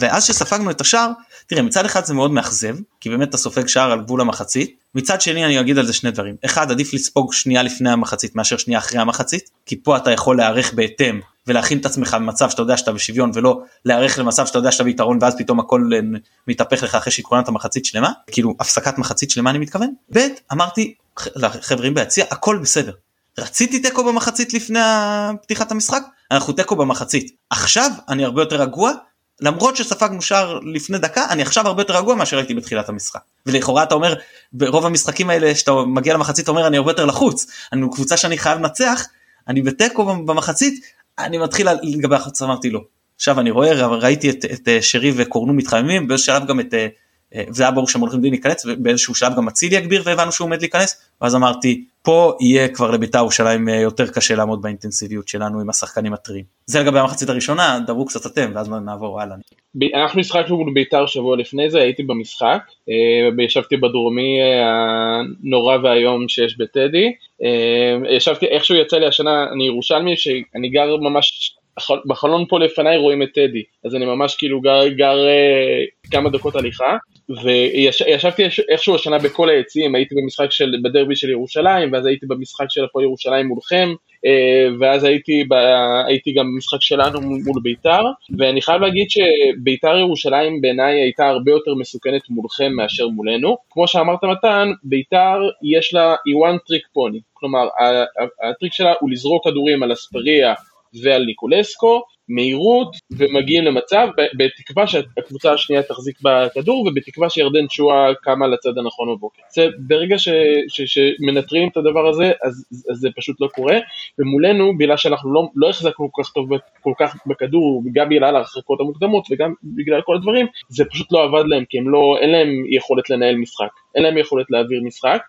ואז שספגנו את השער, תראה מצד אחד זה מאוד מאכזב, כי באמת אתה סופג שער על גבול המחצית, מצד שני אני אגיד על זה שני דברים, אחד עדיף לספוג שנייה לפני המחצית מאשר שנייה אחרי המחצית, כי פה אתה יכול להיערך בהתאם ולהכין את עצמך במצב שאתה יודע שאתה בשוויון ולא להיערך למצב שאתה יודע שאתה ביתרון ואז פתאום הכל אה, מתהפך לך אחרי שהתכוננת מחצית שלמה, כאילו הפסקת מחצית שלמה אני מתכוון, ב' אמרתי לחברים ביציע הכל בסדר, רציתי תיקו במחצית לפני פתיחת המשחק, אנחנו תיקו במחצית. עכשיו אני הרבה יותר רגוע למרות שספגנו שער לפני דקה אני עכשיו הרבה יותר רגוע מאשר הייתי בתחילת המשחק. ולכאורה אתה אומר ברוב המשחקים האלה שאתה מגיע למחצית אתה אומר אני הרבה יותר לחוץ. אני קבוצה שאני חייב לנצח אני בתיקו במחצית אני מתחיל לגבי החוץ. אמרתי לא עכשיו אני רואה ראיתי את, את שרי וקורנו מתחממים באיזשהו שלב גם את אה, וזה היה ברור שהם הולכים להיכנס ובאיזשהו שלב גם אצילי יגביר והבנו שהוא עומד להיכנס. ואז אמרתי פה יהיה כבר לבית"ר ירושלים אה, יותר קשה לעמוד באינטנסיביות שלנו עם השחקנים הטריים. זה לגבי המחצית הראשונה דברו קצת אתם ואז נעבור הלאה. אנחנו משחקנו מול בית"ר שבוע לפני זה הייתי במשחק אה, ישבתי בדרומי הנורא והיום שיש בטדי ישבתי איכשהו יצא לי השנה אני ירושלמי שאני גר ממש בחלון פה לפניי רואים את טדי, אז אני ממש כאילו גר, גר uh, כמה דקות הליכה, וישבתי ויש, איכשהו השנה בכל היציעים, הייתי במשחק של, בדרבי של ירושלים, ואז הייתי במשחק של הפועל ירושלים מולכם, uh, ואז הייתי, ב, הייתי גם במשחק שלנו מול ביתר, ואני חייב להגיד שביתר ירושלים בעיניי הייתה הרבה יותר מסוכנת מולכם מאשר מולנו. כמו שאמרת מתן, ביתר יש לה, היא one trick pony, כלומר הטריק שלה הוא לזרוק כדורים על אספריה, ועל ניקולסקו, מהירות, ומגיעים למצב, בתקווה שהקבוצה השנייה תחזיק בכדור, ובתקווה שירדן שואה קמה לצד הנכון בבוקר. זה ברגע ש, ש, שמנטרים את הדבר הזה, אז, אז זה פשוט לא קורה, ומולנו, בגלל שאנחנו לא, לא החזקנו כל כך טוב כל כך בכדור, גם בגלל ההרחקות המוקדמות וגם בגלל כל הדברים, זה פשוט לא עבד להם, כי לא, אין להם יכולת לנהל משחק, אין להם יכולת להעביר משחק,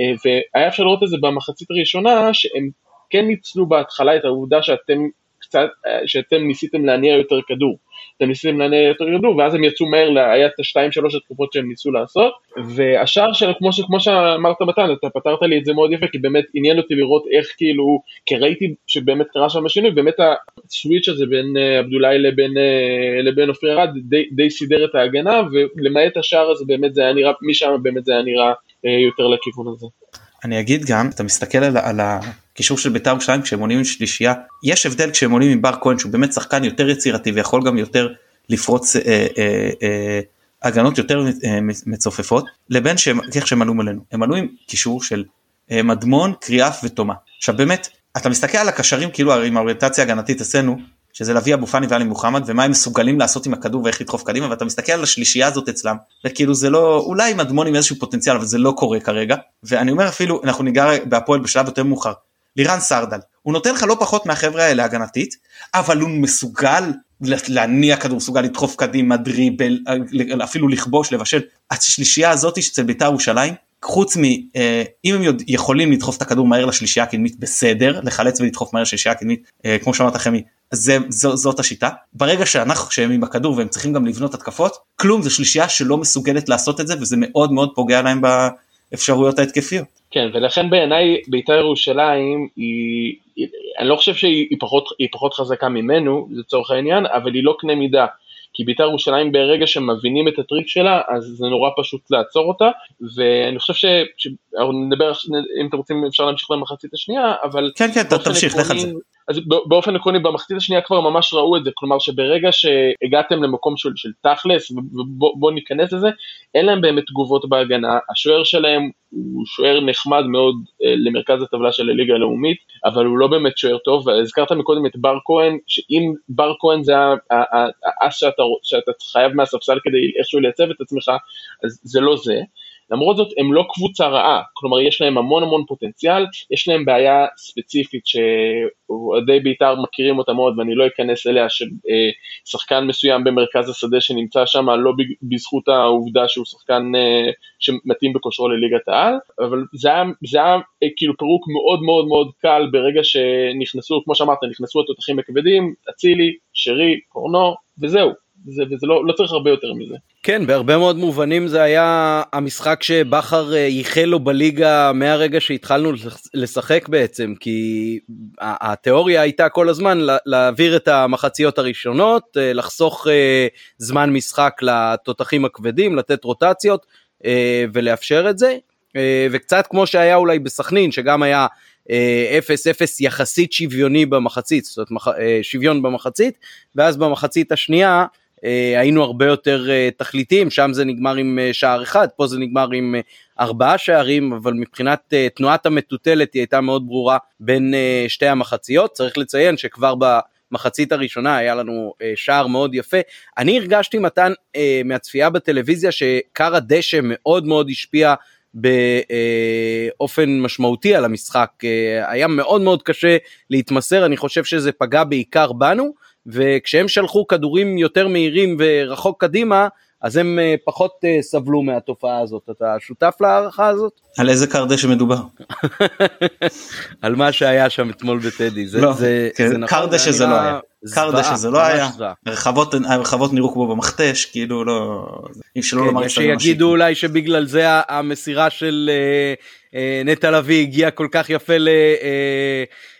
אה, והיה אפשר לראות את זה במחצית הראשונה, שהם כן ניצלו בהתחלה את העובדה שאתם קצת, שאתם ניסיתם להניע יותר כדור. אתם ניסיתם להניע יותר כדור, ואז הם יצאו מהר, היה את השתיים שלוש התקופות שהם ניסו לעשות, והשאר של, כמו, כמו שאמרת מתן, אתה פתרת לי את זה מאוד יפה, כי באמת עניין אותי לראות איך כאילו, כי ראיתי שבאמת קרה שם השינוי, באמת הסוויץ' הזה בין אה, עבדולאי לבין, אה, לבין אופיר ארד די, די סידר את ההגנה, ולמעט השאר הזה באמת זה היה נראה, משם באמת זה היה נראה אה, יותר לכיוון הזה. אני אגיד גם, אתה מסתכל על, על הקישור של בית"ר ירושלים כשהם עונים עם שלישייה, יש הבדל כשהם עונים עם בר כהן שהוא באמת שחקן יותר יצירתי ויכול גם יותר לפרוץ אה, אה, אה, הגנות יותר אה, מצופפות, לבין שהם, איך שהם עלו מולנו, הם עלו עם קישור של אה, מדמון, קריאף ותומה. עכשיו באמת, אתה מסתכל על הקשרים כאילו עם האוריינטציה הגנתית אצלנו, שזה לביא אבו פאני ואלי מוחמד ומה הם מסוגלים לעשות עם הכדור ואיך לדחוף קדימה ואתה מסתכל על השלישייה הזאת אצלם וכאילו זה לא אולי עם אדמון עם איזשהו פוטנציאל אבל זה לא קורה כרגע ואני אומר אפילו אנחנו ניגע בהפועל בשלב יותר מאוחר. לירן סרדל הוא נותן לך לא פחות מהחברה האלה הגנתית אבל הוא מסוגל להניע כדור מסוגל לדחוף קדימה דריבל אפילו לכבוש לבשל השלישייה הזאת אצל בית"ר ירושלים חוץ מ... אה, אם הם יכולים לדחוף את הכדור מהר לשלישייה הקדמית בסדר, לחלץ ולדחוף מהר לשלישייה הקדמית, אה, כמו שאמרת חמי, זאת השיטה. ברגע שאנחנו, כשהם עם הכדור והם צריכים גם לבנות התקפות, כלום, זו שלישייה שלא מסוגלת לעשות את זה וזה מאוד מאוד פוגע להם באפשרויות ההתקפיות. כן, ולכן בעיניי בית"ר ירושלים היא, אני לא חושב שהיא פחות, פחות חזקה ממנו לצורך העניין, אבל היא לא קנה מידה. כי בית"ר ירושלים ברגע שמבינים את הטריק שלה, אז זה נורא פשוט לעצור אותה, ואני חושב ש... נדבר, אם אתם רוצים אפשר להמשיך למחצית השנייה, אבל... כן, כן, תמשיך, לך על זה. אז באופן עקרוני במחצית השנייה כבר ממש ראו את זה, כלומר שברגע שהגעתם למקום של, של תכלס, ובואו ניכנס לזה, אין להם באמת תגובות בהגנה, השוער שלהם הוא שוער נחמד מאוד אה, למרכז הטבלה של הליגה הלאומית, אבל הוא לא באמת שוער טוב, והזכרת מקודם את בר כהן, שאם בר כהן זה האס שאתה, שאתה חייב מהספסל כדי איכשהו לייצב את עצמך, אז זה לא זה. למרות זאת הם לא קבוצה רעה, כלומר יש להם המון המון פוטנציאל, יש להם בעיה ספציפית שאוהדי בית"ר מכירים אותה מאוד ואני לא אכנס אליה, ששחקן מסוים במרכז השדה שנמצא שם לא בזכות העובדה שהוא שחקן אה, שמתאים בכושרו לליגת העל, אבל זה היה, זה היה אה, כאילו פירוק מאוד מאוד מאוד קל ברגע שנכנסו, כמו שאמרת, נכנסו התותחים הכבדים, אצילי, שרי, קורנו, וזהו. זה, וזה לא, לא צריך הרבה יותר מזה. כן, בהרבה מאוד מובנים זה היה המשחק שבכר אה, ייחל לו בליגה מהרגע שהתחלנו לשחק בעצם, כי התיאוריה הייתה כל הזמן להעביר את המחציות הראשונות, אה, לחסוך אה, זמן משחק לתותחים הכבדים, לתת רוטציות ולאפשר את זה, וקצת כמו שהיה אולי בסכנין, שגם היה 0-0 יחסית שוויוני במחצית, זאת אומרת שוויון במחצית, ואז במחצית השנייה היינו הרבה יותר אה, תכליתיים, שם זה נגמר עם אה, שער אחד, פה זה נגמר עם ארבעה שערים, אבל מבחינת תנועת המטוטלת היא הייתה מאוד ברורה בין שתי המחציות, צריך לציין שכבר במחצית הראשונה היה לנו שער מאוד יפה. אני הרגשתי מתן מהצפייה בטלוויזיה שקר הדשא מאוד מאוד השפיע באופן משמעותי על המשחק, היה מאוד מאוד קשה להתמסר, אני חושב שזה פגע בעיקר בנו. וכשהם שלחו כדורים יותר מהירים ורחוק קדימה, אז הם אה, פחות אה, סבלו מהתופעה הזאת. אתה שותף להערכה הזאת? על איזה קר דשא מדובר? על מה שהיה שם אתמול בטדי. זה, לא, זה, כן, זה נכון, קר דשא זה לא היה. קר דשא זה לא היה. הרחבות, הרחבות נראו כמו במכתש, כאילו לא... אי אפשר לא כן, לומר שיגידו אולי שבגלל זה המסירה של אה, נטע לביא הגיעה כל כך יפה ל...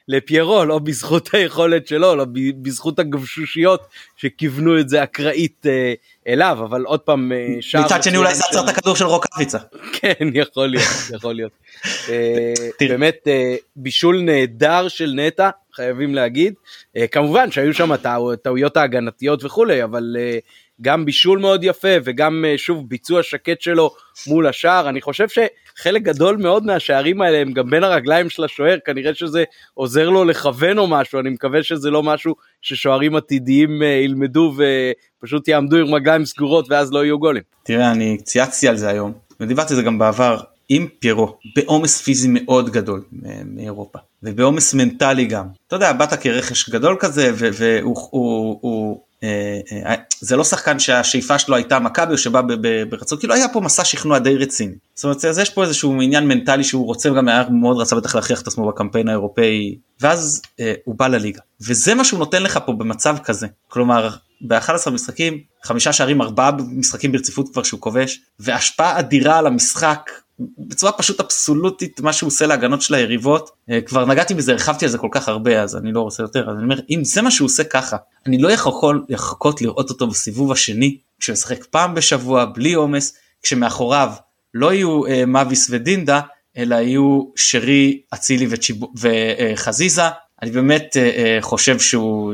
לפיירו, לא בזכות היכולת שלו, לא בזכות הגבשושיות שכיוונו את זה אקראית אה, אליו, אבל עוד פעם, אה, שער... מצד שני אולי זה עצר את הכדור של רוקאביצה. כן, יכול להיות, יכול להיות. אה, באמת, בישול נהדר של נטע, חייבים להגיד. כמובן שהיו שם טעויות ההגנתיות וכולי, אבל גם בישול מאוד יפה וגם שוב ביצוע שקט שלו מול השער. אני חושב שחלק גדול מאוד מהשערים האלה הם גם בין הרגליים של השוער, כנראה שזה עוזר לו לכוון או משהו, אני מקווה שזה לא משהו ששוערים עתידיים אה, ילמדו ופשוט יעמדו עם רגליים סגורות ואז לא יהיו גולים. תראה, אני צייצתי על זה היום, ודיברתי על זה גם בעבר, עם פיירו, בעומס פיזי מאוד גדול מאירופה, ובעומס מנטלי גם. אתה יודע, באת כרכש גדול כזה, והוא הוא, אה, אה, זה לא שחקן שהשאיפה שלו הייתה מכבי או שבא ברצון כאילו היה פה מסע שכנוע די רציני. זאת אומרת אז יש פה איזשהו עניין מנטלי שהוא רוצה וגם היה מאוד רצה בטח להכריח את עצמו בקמפיין האירופאי ואז אה, הוא בא לליגה וזה מה שהוא נותן לך פה במצב כזה כלומר ב-11 משחקים חמישה שערים ארבעה משחקים ברציפות כבר שהוא כובש והשפעה אדירה על המשחק בצורה פשוט אבסולוטית מה שהוא עושה להגנות של היריבות אה, כבר נגעתי בזה הרחבתי על זה כל כך הרבה אז אני לא רוצה יותר אז אני אומר אם זה מה שהוא עושה ככה אני לא יכול לחכות לראות אותו בסיבוב השני כשמשחק פעם בשבוע בלי עומס כשמאחוריו לא יהיו אה, מאביס ודינדה אלא יהיו שרי אצילי וצ'יב... וחזיזה. אני באמת אה, אה, חושב שהוא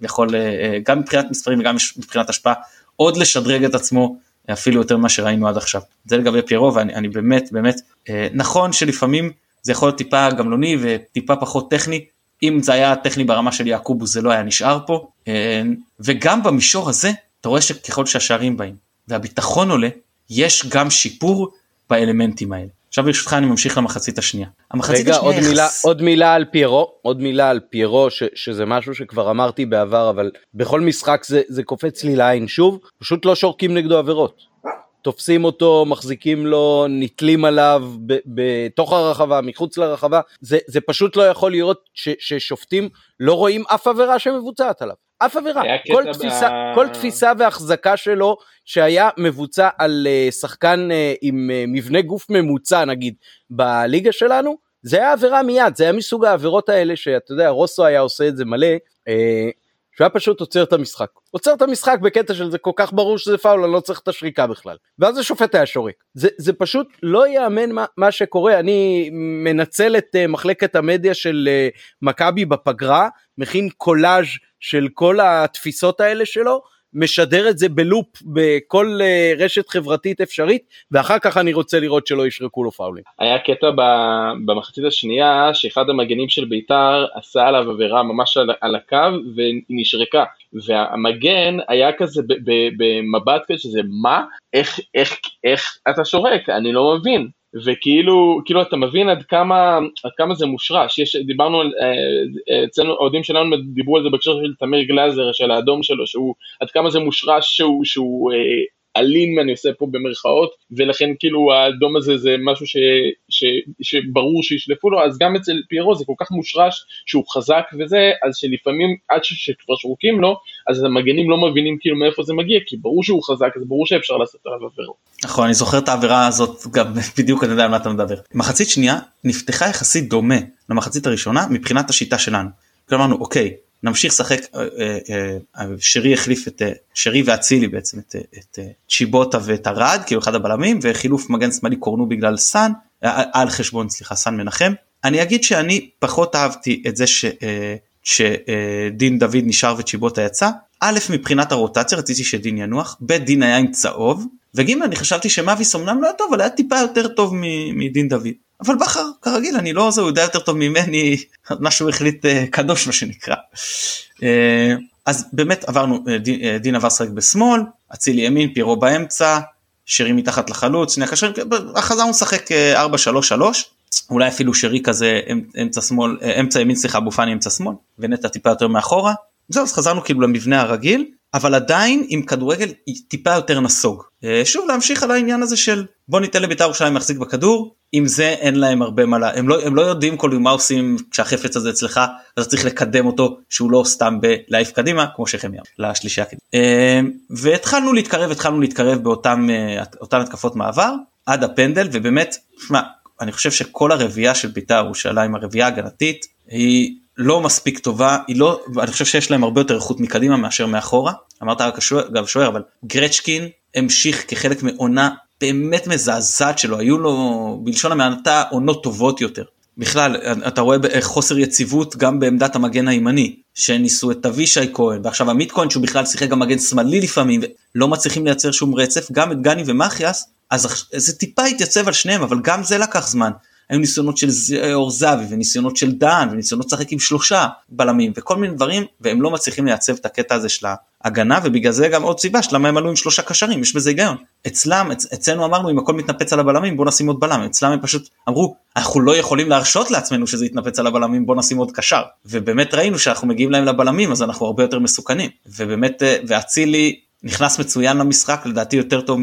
יכול אה, אה, גם מבחינת מספרים וגם מבחינת השפעה עוד לשדרג את עצמו אפילו יותר ממה שראינו עד עכשיו. זה לגבי פיירו ואני באמת באמת אה, נכון שלפעמים זה יכול להיות טיפה גמלוני וטיפה פחות טכני אם זה היה טכני ברמה של יעקובו זה לא היה נשאר פה אה, וגם במישור הזה אתה רואה שככל שהשערים באים והביטחון עולה יש גם שיפור באלמנטים האלה. עכשיו ברשותך אני ממשיך למחצית השנייה. המחצית רגע, השנייה עוד מילה, יחס... עוד מילה על פיירו, עוד מילה על פיירו, ש, שזה משהו שכבר אמרתי בעבר, אבל בכל משחק זה, זה קופץ לי לעין שוב, פשוט לא שורקים נגדו עבירות. תופסים אותו, מחזיקים לו, נתלים עליו ב- בתוך הרחבה, מחוץ לרחבה, זה, זה פשוט לא יכול להיות ש, ששופטים לא רואים אף עבירה שמבוצעת עליו. אף עבירה, כל תפיסה, ב- כל תפיסה והחזקה שלו שהיה מבוצע על uh, שחקן uh, עם uh, מבנה גוף ממוצע נגיד בליגה שלנו, זה היה עבירה מיד, זה היה מסוג העבירות האלה שאתה יודע, רוסו היה עושה את זה מלא, שהוא היה פשוט עוצר את המשחק. עוצר את המשחק בקטע של זה כל כך ברור שזה פאול, אני לא צריך את השריקה בכלל. ואז השופט היה שורק. זה, זה פשוט לא ייאמן מה, מה שקורה, אני מנצל את uh, מחלקת המדיה של uh, מכבי בפגרה, מכין קולאז' של כל התפיסות האלה שלו, משדר את זה בלופ בכל uh, רשת חברתית אפשרית, ואחר כך אני רוצה לראות שלא ישרקו לו פאולים. היה קטע במחצית השנייה שאחד המגנים של ביתר עשה עליו עבירה ממש על, על הקו והיא נשרקה והמגן היה כזה במבט כזה שזה מה? איך איך איך אתה שורק? אני לא מבין וכאילו כאילו אתה מבין עד כמה עד כמה זה מושרש. יש דיברנו אה, אצלנו האוהדים שלנו דיברו על זה בהקשר של תמיר גלאזר של האדום שלו שהוא עד כמה זה מושרש שהוא שהוא אלים אני עושה פה במרכאות ולכן כאילו האדום הזה זה משהו ש, ש, שברור שישלפו לו אז גם אצל פיירו זה כל כך מושרש שהוא חזק וזה אז שלפעמים עד שכבר שרוקים לו אז המגנים לא מבינים כאילו מאיפה זה מגיע כי ברור שהוא חזק אז ברור שאפשר לעשות עליו עבירות. נכון אני זוכר את העבירה הזאת גם בדיוק אני יודע על מה אתה מדבר. מחצית שנייה נפתחה יחסית דומה למחצית הראשונה מבחינת השיטה שלנו. אמרנו אוקיי נמשיך לשחק אה, אה, אה, שרי החליף את שרי ואצילי בעצם את, את צ'יבוטה ואת ארד כאילו אחד הבלמים וחילוף מגן שמאלי קורנו בגלל סאן על חשבון סליחה סאן מנחם. אני אגיד שאני פחות אהבתי את זה ש, שדין דוד נשאר וצ'יבוטה יצא. א' מבחינת הרוטציה רציתי שדין ינוח, ב' דין היה עם צהוב וג' אני חשבתי שמאביס אמנם לא היה טוב אבל היה טיפה יותר טוב מדין דוד. אבל בכר כרגיל אני לא זה הוא יודע יותר טוב ממני מה שהוא החליט אה, קדוש מה שנקרא. אה, אז באמת עברנו אה, דין, עבר לשחק בשמאל אצילי ימין פיירו באמצע שרי מתחת לחלוץ שני הקשרים חזרנו לשחק אה, 4-3-3 אולי אפילו שרי כזה אמ- אמצע שמאל אמצע ימין סליחה אבו פאני אמצע שמאל ונטע טיפה יותר מאחורה זהו אז חזרנו כאילו למבנה הרגיל אבל עדיין עם כדורגל טיפה יותר נסוג. שוב להמשיך על העניין הזה של בוא ניתן לבית"ר ירושלים להחזיק בכדור עם זה אין להם הרבה מה לה... הם לא, הם לא יודעים כל מה עושים כשהחפץ הזה אצלך אז צריך לקדם אותו שהוא לא סתם בלהעיף קדימה כמו שחמיה לשלישייה קדימה. אה, והתחלנו להתקרב התחלנו להתקרב באותן אה, התקפות מעבר עד הפנדל ובאמת שמע אני חושב שכל הרביעייה של בית"ר ירושלים הרביעייה הגנתית היא לא מספיק טובה היא לא אני חושב שיש להם הרבה יותר איכות מקדימה מאשר מאחורה אמרת רק גם שוער אבל גרצ'קין המשיך כחלק מעונה באמת מזעזעת שלו היו לו בלשון המעטה עונות טובות יותר. בכלל אתה רואה חוסר יציבות גם בעמדת המגן הימני שניסו את אבישי כהן ועכשיו עמית כהן שהוא בכלל שיחק גם מגן שמאלי לפעמים לא מצליחים לייצר שום רצף גם את גני ומחיאס אז זה טיפה התייצב על שניהם אבל גם זה לקח זמן. היו ניסיונות של אור זהבי וניסיונות של דן וניסיונות לשחק עם שלושה בלמים וכל מיני דברים והם לא מצליחים לייצב את הקטע הזה של ההגנה ובגלל זה גם עוד סיבה שלמה הם עלו עם שלושה קשרים יש בזה היגיון. אצלם אצ, אצלנו אמרנו אם הכל מתנפץ על הבלמים בוא נשים עוד בלם. אצלם הם פשוט אמרו אנחנו לא יכולים להרשות לעצמנו שזה יתנפץ על הבלמים בוא נשים עוד קשר. ובאמת ראינו שאנחנו מגיעים להם לבלמים אז אנחנו הרבה יותר מסוכנים. ובאמת ואצילי נכנס מצוין למשחק לדעתי יותר טוב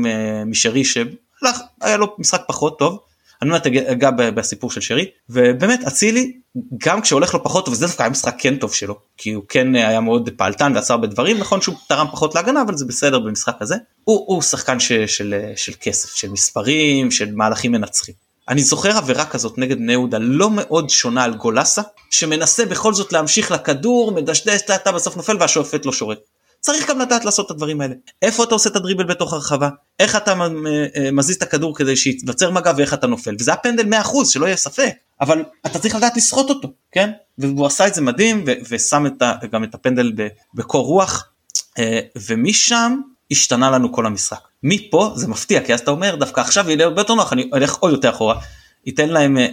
משרי שהיה לו משחק פחות טוב. אני מעט אגע בסיפור של שרי ובאמת אצילי גם כשהולך לו פחות טוב וזה דווקא היה משחק כן טוב שלו כי הוא כן היה מאוד פעלתן ועשה הרבה דברים נכון שהוא תרם פחות להגנה אבל זה בסדר במשחק הזה הוא, הוא שחקן ש, של, של כסף של מספרים של מהלכים מנצחים. אני זוכר עבירה כזאת נגד בני יהודה לא מאוד שונה על גולסה שמנסה בכל זאת להמשיך לכדור מדשדש אתה בסוף נופל והשופט לא שורק. צריך גם לדעת לעשות את הדברים האלה. איפה אתה עושה את הדריבל בתוך הרחבה, איך אתה מזיז את הכדור כדי שייווצר מגע ואיך אתה נופל, וזה היה פנדל 100% שלא יהיה ספק, אבל אתה צריך לדעת לסחוט אותו, כן? והוא עשה את זה מדהים ו- ושם את ה- גם את הפנדל בקור רוח, ומשם השתנה לנו כל המשחק. מפה זה מפתיע, כי אז אתה אומר דווקא עכשיו יהיה הרבה יותר נוח, אני אלך עוד יותר אחורה, ייתן להם אה,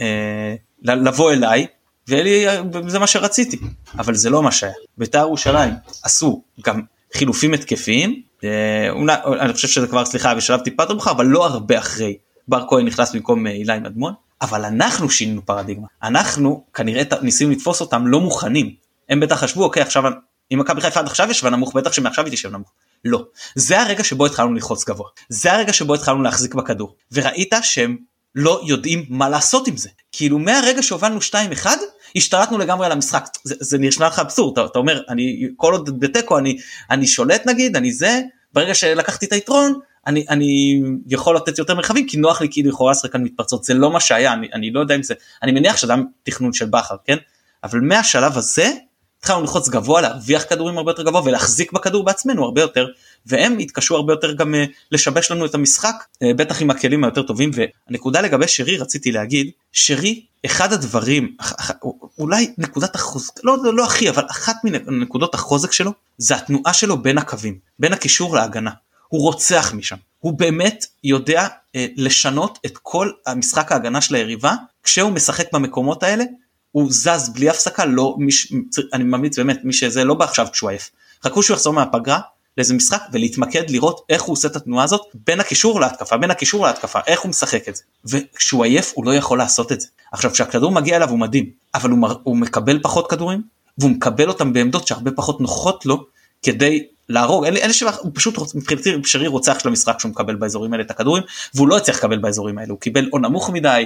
אה, לבוא אליי, וזה מה שרציתי, אבל זה לא מה שהיה. בית"ר ירושלים עשו גם חילופים התקפיים, אה, אולי, אני חושב שזה כבר, סליחה, בשלב טיפה יותר מאוחר, אבל לא הרבה אחרי. בר כהן נכנס במקום אה, אילי מדמון, אבל אנחנו שינינו פרדיגמה. אנחנו כנראה ניסינו לתפוס אותם לא מוכנים. הם בטח חשבו, אוקיי, עכשיו, אם מכבי חיפה עד עכשיו ישבה נמוך, בטח שמעכשיו היא תשב נמוך. לא. זה הרגע שבו התחלנו ללחוץ גבוה. זה הרגע שבו התחלנו להחזיק בכדור. וראית שהם לא יודעים מה לעשות עם זה. כאילו מהרגע שהובלנו 2-1 השתלטנו לגמרי על המשחק. זה, זה נשמע לך אבסורד, אתה, אתה אומר אני כל עוד בתיקו אני, אני שולט נגיד, אני זה, ברגע שלקחתי את היתרון אני, אני יכול לתת יותר מרחבים כי נוח לי כאילו לכאורה לשחק כאן מתפרצות זה לא מה שהיה אני, אני לא יודע אם זה אני מניח שזה היה תכנון של בכר כן אבל מהשלב הזה התחלנו ללחוץ גבוה להרוויח כדורים הרבה יותר גבוה ולהחזיק בכדור בעצמנו הרבה יותר והם התקשו הרבה יותר גם uh, לשבש לנו את המשחק uh, בטח עם הכלים היותר טובים. והנקודה לגבי שרי רציתי להגיד שרי אחד הדברים אולי נקודת החוזק לא, לא, לא הכי אבל אחת מנקודות החוזק שלו זה התנועה שלו בין הקווים בין הקישור להגנה. הוא רוצח משם. הוא באמת יודע uh, לשנות את כל המשחק ההגנה של היריבה. כשהוא משחק במקומות האלה הוא זז בלי הפסקה לא מיש, אני ממליץ באמת מי שזה לא בעכשיו כשהוא עייף חכו שהוא יחזור מהפגרה לאיזה משחק ולהתמקד לראות איך הוא עושה את התנועה הזאת בין הקישור להתקפה בין הקישור להתקפה איך הוא משחק את זה. וכשהוא עייף הוא לא יכול לעשות את זה. עכשיו כשהכדור מגיע אליו הוא מדהים אבל הוא, הוא מקבל פחות כדורים והוא מקבל אותם בעמדות שהרבה פחות נוחות לו כדי להרוג. אין לי, אין לי שבח, הוא פשוט רוצ, מבחינתי שרי רוצח של המשחק שהוא מקבל באזורים האלה את הכדורים והוא לא הצליח לקבל באזורים האלה. הוא קיבל או נמוך מדי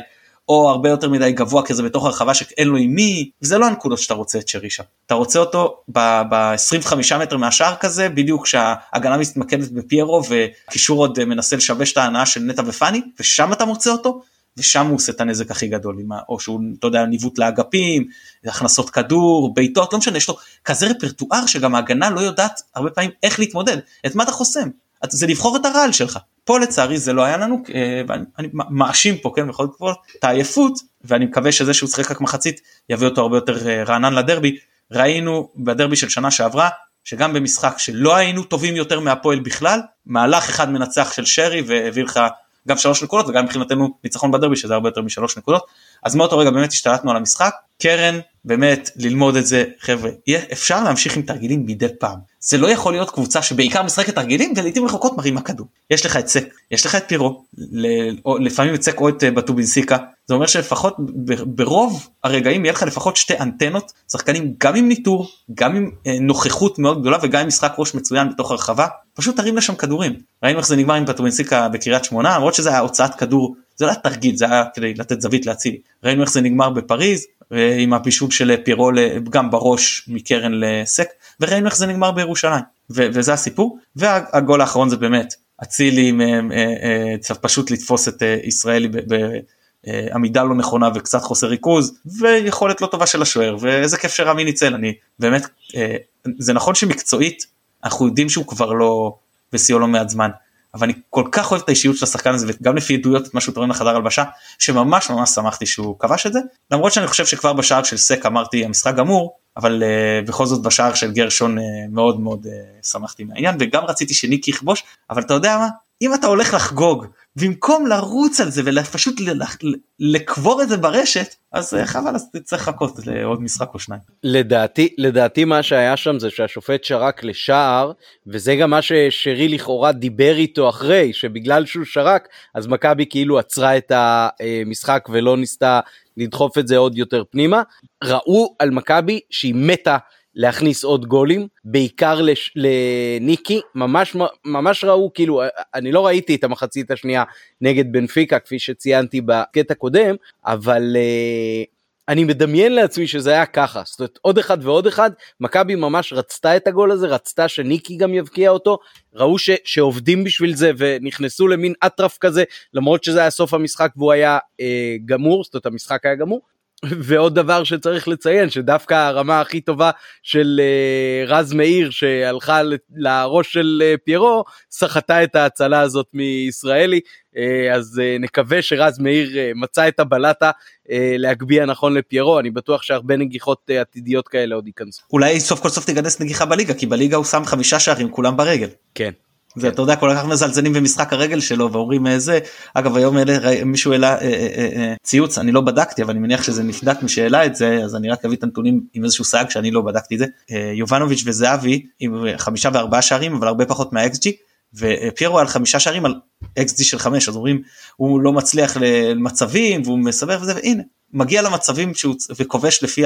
או הרבה יותר מדי גבוה כזה בתוך הרחבה שאין לו עם מי וזה לא הנקודות שאתה רוצה את שרי שם. אתה רוצה אותו ב-25 מטר מהשער כזה בדיוק כשההגנה מתמקדת בפיירו וקישור עוד מנסה לשבש את ההנאה של נטע ופאני ושם אתה מוצא אותו ושם הוא עושה את הנזק הכי גדול או שהוא אתה יודע ניווט לאגפים הכנסות כדור בעיטות לא משנה יש לו כזה רפרטואר שגם ההגנה לא יודעת הרבה פעמים איך להתמודד. את מה אתה חוסם זה לבחור את הרעל שלך. פה לצערי זה לא היה לנו אה, ואני מאשים פה כן בכל זאת את העייפות ואני מקווה שזה שהוא שחק רק מחצית יביא אותו הרבה יותר אה, רענן לדרבי. ראינו בדרבי של שנה שעברה שגם במשחק שלא היינו טובים יותר מהפועל בכלל מהלך אחד מנצח של שרי והביא לך גם שלוש נקודות וגם מבחינתנו ניצחון בדרבי שזה הרבה יותר משלוש נקודות. אז מאותו רגע באמת השתלטנו על המשחק קרן באמת ללמוד את זה. חבר'ה אפשר להמשיך עם תרגילים מדי פעם. זה לא יכול להיות קבוצה שבעיקר משחקת תרגילים ולעיתים רחוקות מרימה כדור. יש לך את סק יש לך את פירו לפעמים את סק או את אה, בטובינסיקה. זה אומר שלפחות ברוב הרגעים יהיה לך לפחות שתי אנטנות שחקנים גם עם ניטור גם עם אה, נוכחות מאוד גדולה וגם עם משחק ראש מצוין בתוך הרחבה. פשוט תרים לשם כדורים. ראינו איך זה נגמר עם בטובינסיקה בקריית שמונה למרות שזה היה הוצאת כדור. זה לא היה תרגיל זה היה כדי לתת זווית להציל. ראינו איך זה נגמר בפריז עם הבישול של פירו גם בראש מקרן לסק וראינו איך זה נגמר בירושלים. ו- וזה הסיפור. והגול האחרון זה באמת אצילי אה, אה, צריך פשוט לתפוס את אה, ישראלי בעמידה לא נכונה וקצת חוסר ריכוז ויכולת לא טובה של השוער ואיזה כיף שרמי ניצל. אני באמת זה נכון שמקצועית אנחנו יודעים שהוא כבר לא בשיאו לא מעט זמן אבל אני כל כך אוהב את האישיות של השחקן הזה וגם לפי עדויות את מה שהוא תורם לחדר הלבשה שממש ממש שמחתי שהוא כבש את זה. למרות שאני חושב שכבר בשער של סק אמרתי המשחק גמור אבל uh, בכל זאת בשער של גרשון uh, מאוד מאוד uh, שמחתי מהעניין וגם רציתי שניקי יכבוש אבל אתה יודע מה? אם אתה הולך לחגוג במקום לרוץ על זה ופשוט לקבור את זה ברשת אז חבל אז תצטרך לחכות לעוד משחק או שניים. לדעתי לדעתי מה שהיה שם זה שהשופט שרק לשער וזה גם מה ששרי לכאורה דיבר איתו אחרי שבגלל שהוא שרק אז מכבי כאילו עצרה את המשחק ולא ניסתה לדחוף את זה עוד יותר פנימה ראו על מכבי שהיא מתה להכניס עוד גולים בעיקר לש, לניקי ממש ממש ראו כאילו אני לא ראיתי את המחצית השנייה נגד בנפיקה כפי שציינתי בקטע קודם אבל uh, אני מדמיין לעצמי שזה היה ככה. זאת אומרת עוד אחד ועוד אחד מכבי ממש רצתה את הגול הזה רצתה שניקי גם יבקיע אותו ראו ש, שעובדים בשביל זה ונכנסו למין אטרף כזה למרות שזה היה סוף המשחק והוא היה אה, גמור זאת אומרת המשחק היה גמור ועוד דבר שצריך לציין שדווקא הרמה הכי טובה של uh, רז מאיר שהלכה לראש של uh, פיירו סחטה את ההצלה הזאת מישראלי uh, אז נקווה שרז מאיר מצא את הבלטה להגביה נכון לפיירו אני בטוח שהרבה נגיחות עתידיות כאלה עוד ייכנסו. אולי סוף כל סוף תיכנס נגיחה בליגה כי בליגה הוא שם חמישה שערים כולם ברגל. כן. זה אתה יודע כל כך מזלזלים במשחק הרגל שלו ואומרים אה, זה אגב היום אלה, מישהו העלה אה, אה, ציוץ אני לא בדקתי אבל אני מניח שזה נבדק מי שהעלה את זה אז אני רק אביא את הנתונים עם איזשהו סייג שאני לא בדקתי את זה יובנוביץ' וזהבי עם חמישה וארבעה שערים אבל הרבה פחות מהאקס ג'י ופיירו על חמישה שערים על ג'י של חמש אז אומרים הוא לא מצליח למצבים והוא מסבך וזה והנה מגיע למצבים שהוא וכובש לפי.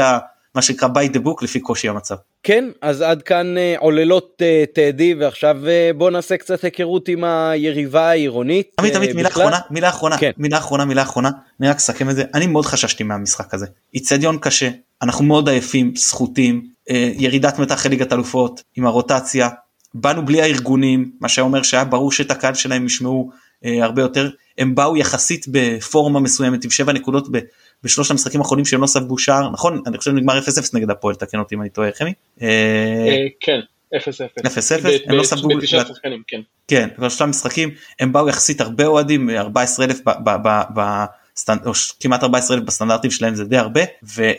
מה שנקרא by the book לפי קושי המצב. כן אז עד כאן uh, עוללות טדי ועכשיו uh, בוא נעשה קצת היכרות עם היריבה העירונית. עמית עמית מילה אחרונה מילה אחרונה כן. מילה אחרונה מילה אחרונה אני רק אסכם את זה אני מאוד חששתי מהמשחק הזה איצטדיון קשה אנחנו מאוד עייפים סחוטים ירידת מתח ליגת אלופות עם הרוטציה באנו בלי הארגונים מה שאומר שהיה ברור שאת הקהל שלהם ישמעו הרבה יותר הם באו יחסית בפורמה מסוימת עם 7 נקודות בשלושת המשחקים האחרונים שהם לא ספגו שער נכון אני חושב נגמר 0-0 נגד הפועל תקן אותי אם אני טועה חמי. אה, אה, כן 0-0. 0-0 הם לא ספגו. כן. כן בשלושת המשחקים הם באו יחסית הרבה אוהדים 14,000 או כמעט 14,000 בסטנדרטים שלהם זה די הרבה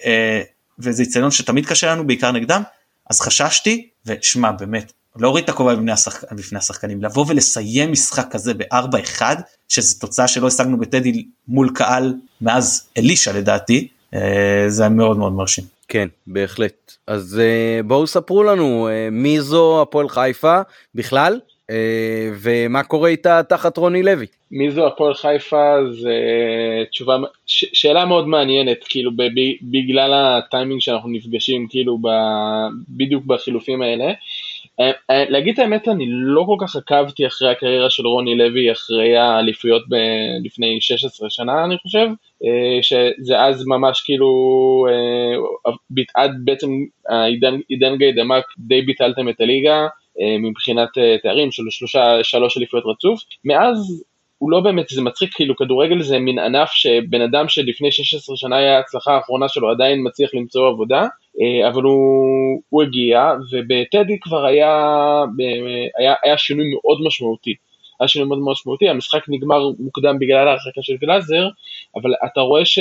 אה, וזה יציון שתמיד קשה לנו בעיקר נגדם אז חששתי ושמע באמת להוריד את הכובע בפני, השחק... בפני השחקנים, לבוא ולסיים משחק כזה ב-4-1, שזו תוצאה שלא השגנו בטדי מול קהל מאז אלישע לדעתי, אה, זה היה מאוד מאוד מרשים. כן, בהחלט. אז אה, בואו ספרו לנו אה, מי זו הפועל חיפה בכלל, ומה קורה איתה תחת רוני לוי. מי זו הפועל חיפה זה תשובה, ש, שאלה מאוד מעניינת, כאילו ב, ב, בגלל הטיימינג שאנחנו נפגשים כאילו ב, בדיוק בחילופים האלה. אה, אה, להגיד את האמת, אני לא כל כך עקבתי אחרי הקריירה של רוני לוי אחרי האליפויות לפני 16 שנה, אני חושב, אה, שזה אז ממש כאילו, עד בעצם עידן גיא דמק די ביטלתם את הליגה מבחינת תארים של שלושה, שלוש אליפויות רצוף. מאז הוא לא באמת, זה מצחיק, כאילו כדורגל זה מין ענף שבן אדם שלפני 16 שנה היה ההצלחה האחרונה שלו עדיין מצליח למצוא עבודה, אה, אבל הוא, הוא הגיע, ובטדי כבר היה, היה, היה שינוי מאוד משמעותי. היה שינוי מאוד משמעותי, המשחק נגמר מוקדם בגלל ההרחקה של גלאזר, אבל אתה רואה ש,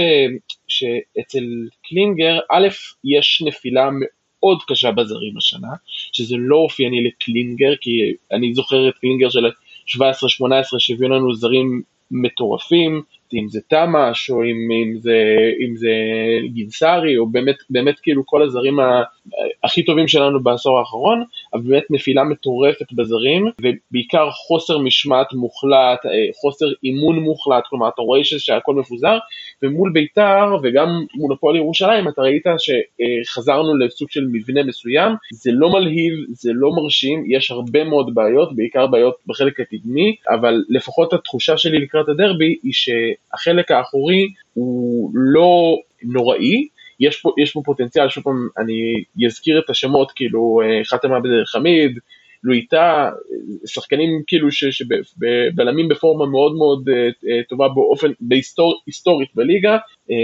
שאצל קלינגר, א', יש נפילה מאוד קשה בזרים השנה, שזה לא אופייני לקלינגר, כי אני זוכר את קלינגר של 17-18 שהביאו לנו זרים מטורפים, אם זה תמ"ש או אם, אם, זה, אם זה גינסארי או באמת, באמת כאילו כל הזרים ה, הכי טובים שלנו בעשור האחרון, באמת נפילה מטורפת בזרים ובעיקר חוסר משמעת מוחלט, אה, חוסר אימון מוחלט, כלומר אתה רואה שהכל מפוזר ומול בית"ר וגם מול הפועל ירושלים אתה ראית שחזרנו לסוג של מבנה מסוים, זה לא מלהיב, זה לא מרשים, יש הרבה מאוד בעיות, בעיקר בעיות בחלק הקדמי, אבל לפחות התחושה שלי לקראת הדרבי היא ש... החלק האחורי הוא לא נוראי, יש פה, יש פה פוטנציאל, שוב פעם אני אזכיר את השמות, כאילו אה, חתם עבד חמיד, לואיטה, שחקנים כאילו שבלמים בפורמה מאוד מאוד אה, אה, טובה באופן, בהיסטור, היסטורית בליגה,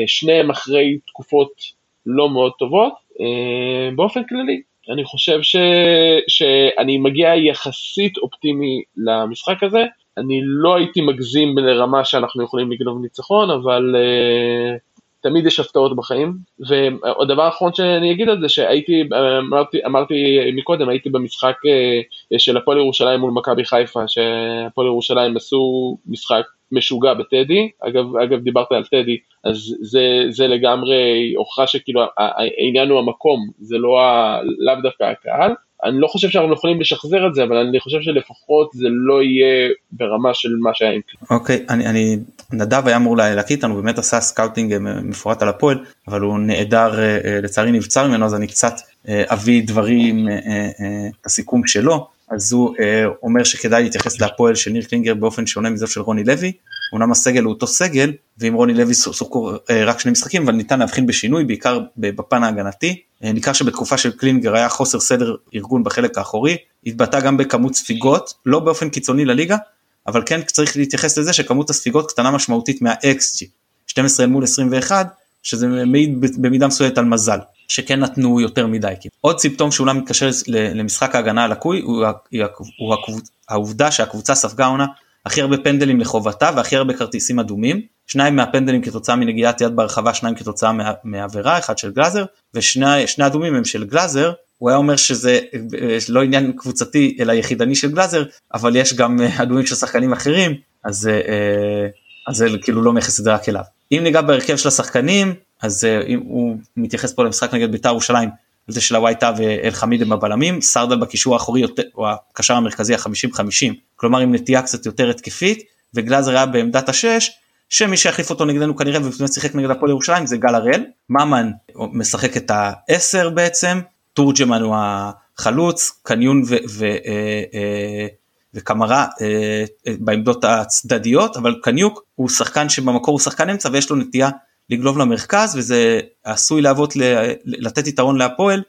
שניהם אחרי תקופות לא מאוד טובות, באופן כללי. אני חושב ש, שאני מגיע יחסית אופטימי למשחק הזה, אני לא הייתי מגזים לרמה שאנחנו יכולים לגנוב ניצחון, אבל תמיד יש הפתעות בחיים. ועוד דבר אחרון שאני אגיד על זה, שהייתי, אמרתי, אמרתי מקודם, הייתי במשחק uh, של הפועל ירושלים מול מכבי חיפה, שהפועל ירושלים עשו משחק משוגע בטדי, אגב, אגב דיברת על טדי, אז זה, זה לגמרי הוכחה שכאילו העניין הוא המקום, זה לא, לאו דווקא הקהל. אני לא חושב שאנחנו יכולים לשחזר את זה, אבל אני חושב שלפחות זה לא יהיה ברמה של מה שהיה עם קליפ. אוקיי, אני, אני, נדב היה אמור להקליט אותנו, באמת עשה scouting אה, מפורט על הפועל, אבל הוא נעדר, אה, אה, לצערי נבצר ממנו, אז אני קצת אביא דברים, הסיכום שלו. אז הוא אומר שכדאי להתייחס להפועל של ניר קלינגר באופן שונה מזה של רוני לוי. אמנם הסגל הוא אותו סגל, ועם רוני לוי שוחקו רק שני משחקים, אבל ניתן להבחין בשינוי, בעיקר בפן ההגנתי. אה, ניכר שבתקופה של קלינגר היה חוסר סדר ארגון בחלק האחורי, התבטא גם בכמות ספיגות, לא באופן קיצוני לליגה, אבל כן צריך להתייחס לזה שכמות הספיגות קטנה משמעותית מה-XG, 12 אל מול 21, שזה מעיד במידה מסוימת על מזל, שכן נתנו יותר מדי. עוד סימפטום שאולי מתקשר למשחק ההגנה הלקוי הוא, הוא העובדה שהקבוצה ספגה עונה הכי הרבה פנדלים לחובתה והכי הרבה כרטיסים אדומים, שניים מהפנדלים כתוצאה מנגיעת יד ברחבה, שניים כתוצאה מעבירה, אחד של גלאזר, ושני אדומים הם של גלאזר, הוא היה אומר שזה אה, לא עניין קבוצתי אלא יחידני של גלאזר, אבל יש גם אדומים של שחקנים אחרים, אז, אז זה כאילו לא מייחס את זה רק אליו. אם ניגע בהרכב של השחקנים, אז אם הוא מתייחס פה למשחק נגד בית"ר ירושלים, זה של הווייטה ואל חמיד הם הבלמים, סרדל בקישור האחורי הוא הקשר המרכזי ה-50-50, כלומר עם נטייה קצת יותר התקפית, וגלאזר היה בעמדת השש, שמי שיחליף אותו נגדנו כנראה ובאמת שיחק נגד הפועל ירושלים זה גל הראל, ממן משחק את העשר בעצם, תורג'מן הוא החלוץ, קניון ו... ו אה, אה, וקמרה אה, בעמדות הצדדיות אבל קניוק הוא שחקן שבמקור הוא שחקן אמצע ויש לו נטייה לגלוב למרכז וזה עשוי להוות לתת יתרון להפועל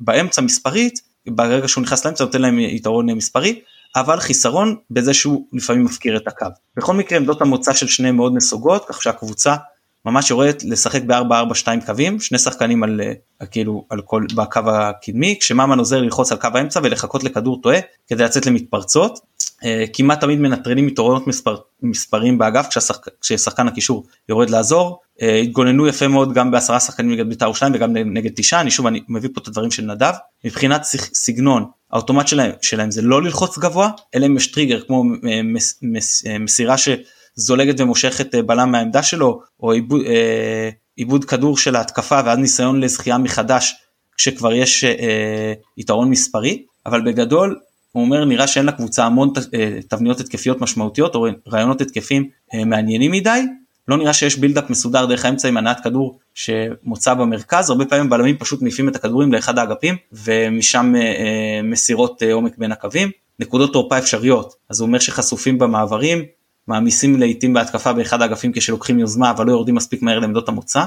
באמצע מספרית ברגע שהוא נכנס לאמצע נותן להם יתרון מספרי אבל חיסרון בזה שהוא לפעמים מפקיר את הקו. בכל מקרה עמדות המוצא של שניהם מאוד נסוגות כך שהקבוצה ממש יורדת לשחק ב-4-4-2 קווים, שני שחקנים על, על כאילו על כל בקו הקדמי, כשממן עוזר ללחוץ על קו האמצע ולחכות לכדור טועה כדי לצאת למתפרצות. אה, כמעט תמיד מנטרלים יתרונות מספר, מספרים באגף כשהשחק, כששחקן הקישור יורד לעזור. אה, התגוננו יפה מאוד גם בעשרה שחקנים נגד בית"ר ירושלים וגם נגד תשעה, אני שוב אני מביא פה את הדברים של נדב. מבחינת סגנון האוטומט שלהם, שלהם זה לא ללחוץ גבוה, אלא אם יש טריגר כמו מס, מס, מסירה שזולגת ומושכת אה, בלם מהעמדה שלו, או עיבוד, אה, עיבוד כדור של ההתקפה ואז ניסיון לזכייה מחדש כשכבר יש אה, יתרון מספרי, אבל בגדול הוא אומר נראה שאין לקבוצה המון אה, תבניות התקפיות משמעותיות או רעיונות התקפים אה, מעניינים מדי, לא נראה שיש build-up מסודר דרך האמצע עם הנעת כדור שמוצא במרכז, הרבה פעמים בלמים פשוט מעיפים את הכדורים לאחד האגפים ומשם אה, אה, מסירות אה, עומק בין הקווים. נקודות תורפה אפשריות, אז הוא אומר שחשופים במעברים, מעמיסים לעיתים בהתקפה באחד האגפים כשלוקחים יוזמה אבל לא יורדים מספיק מהר לעמדות המוצא,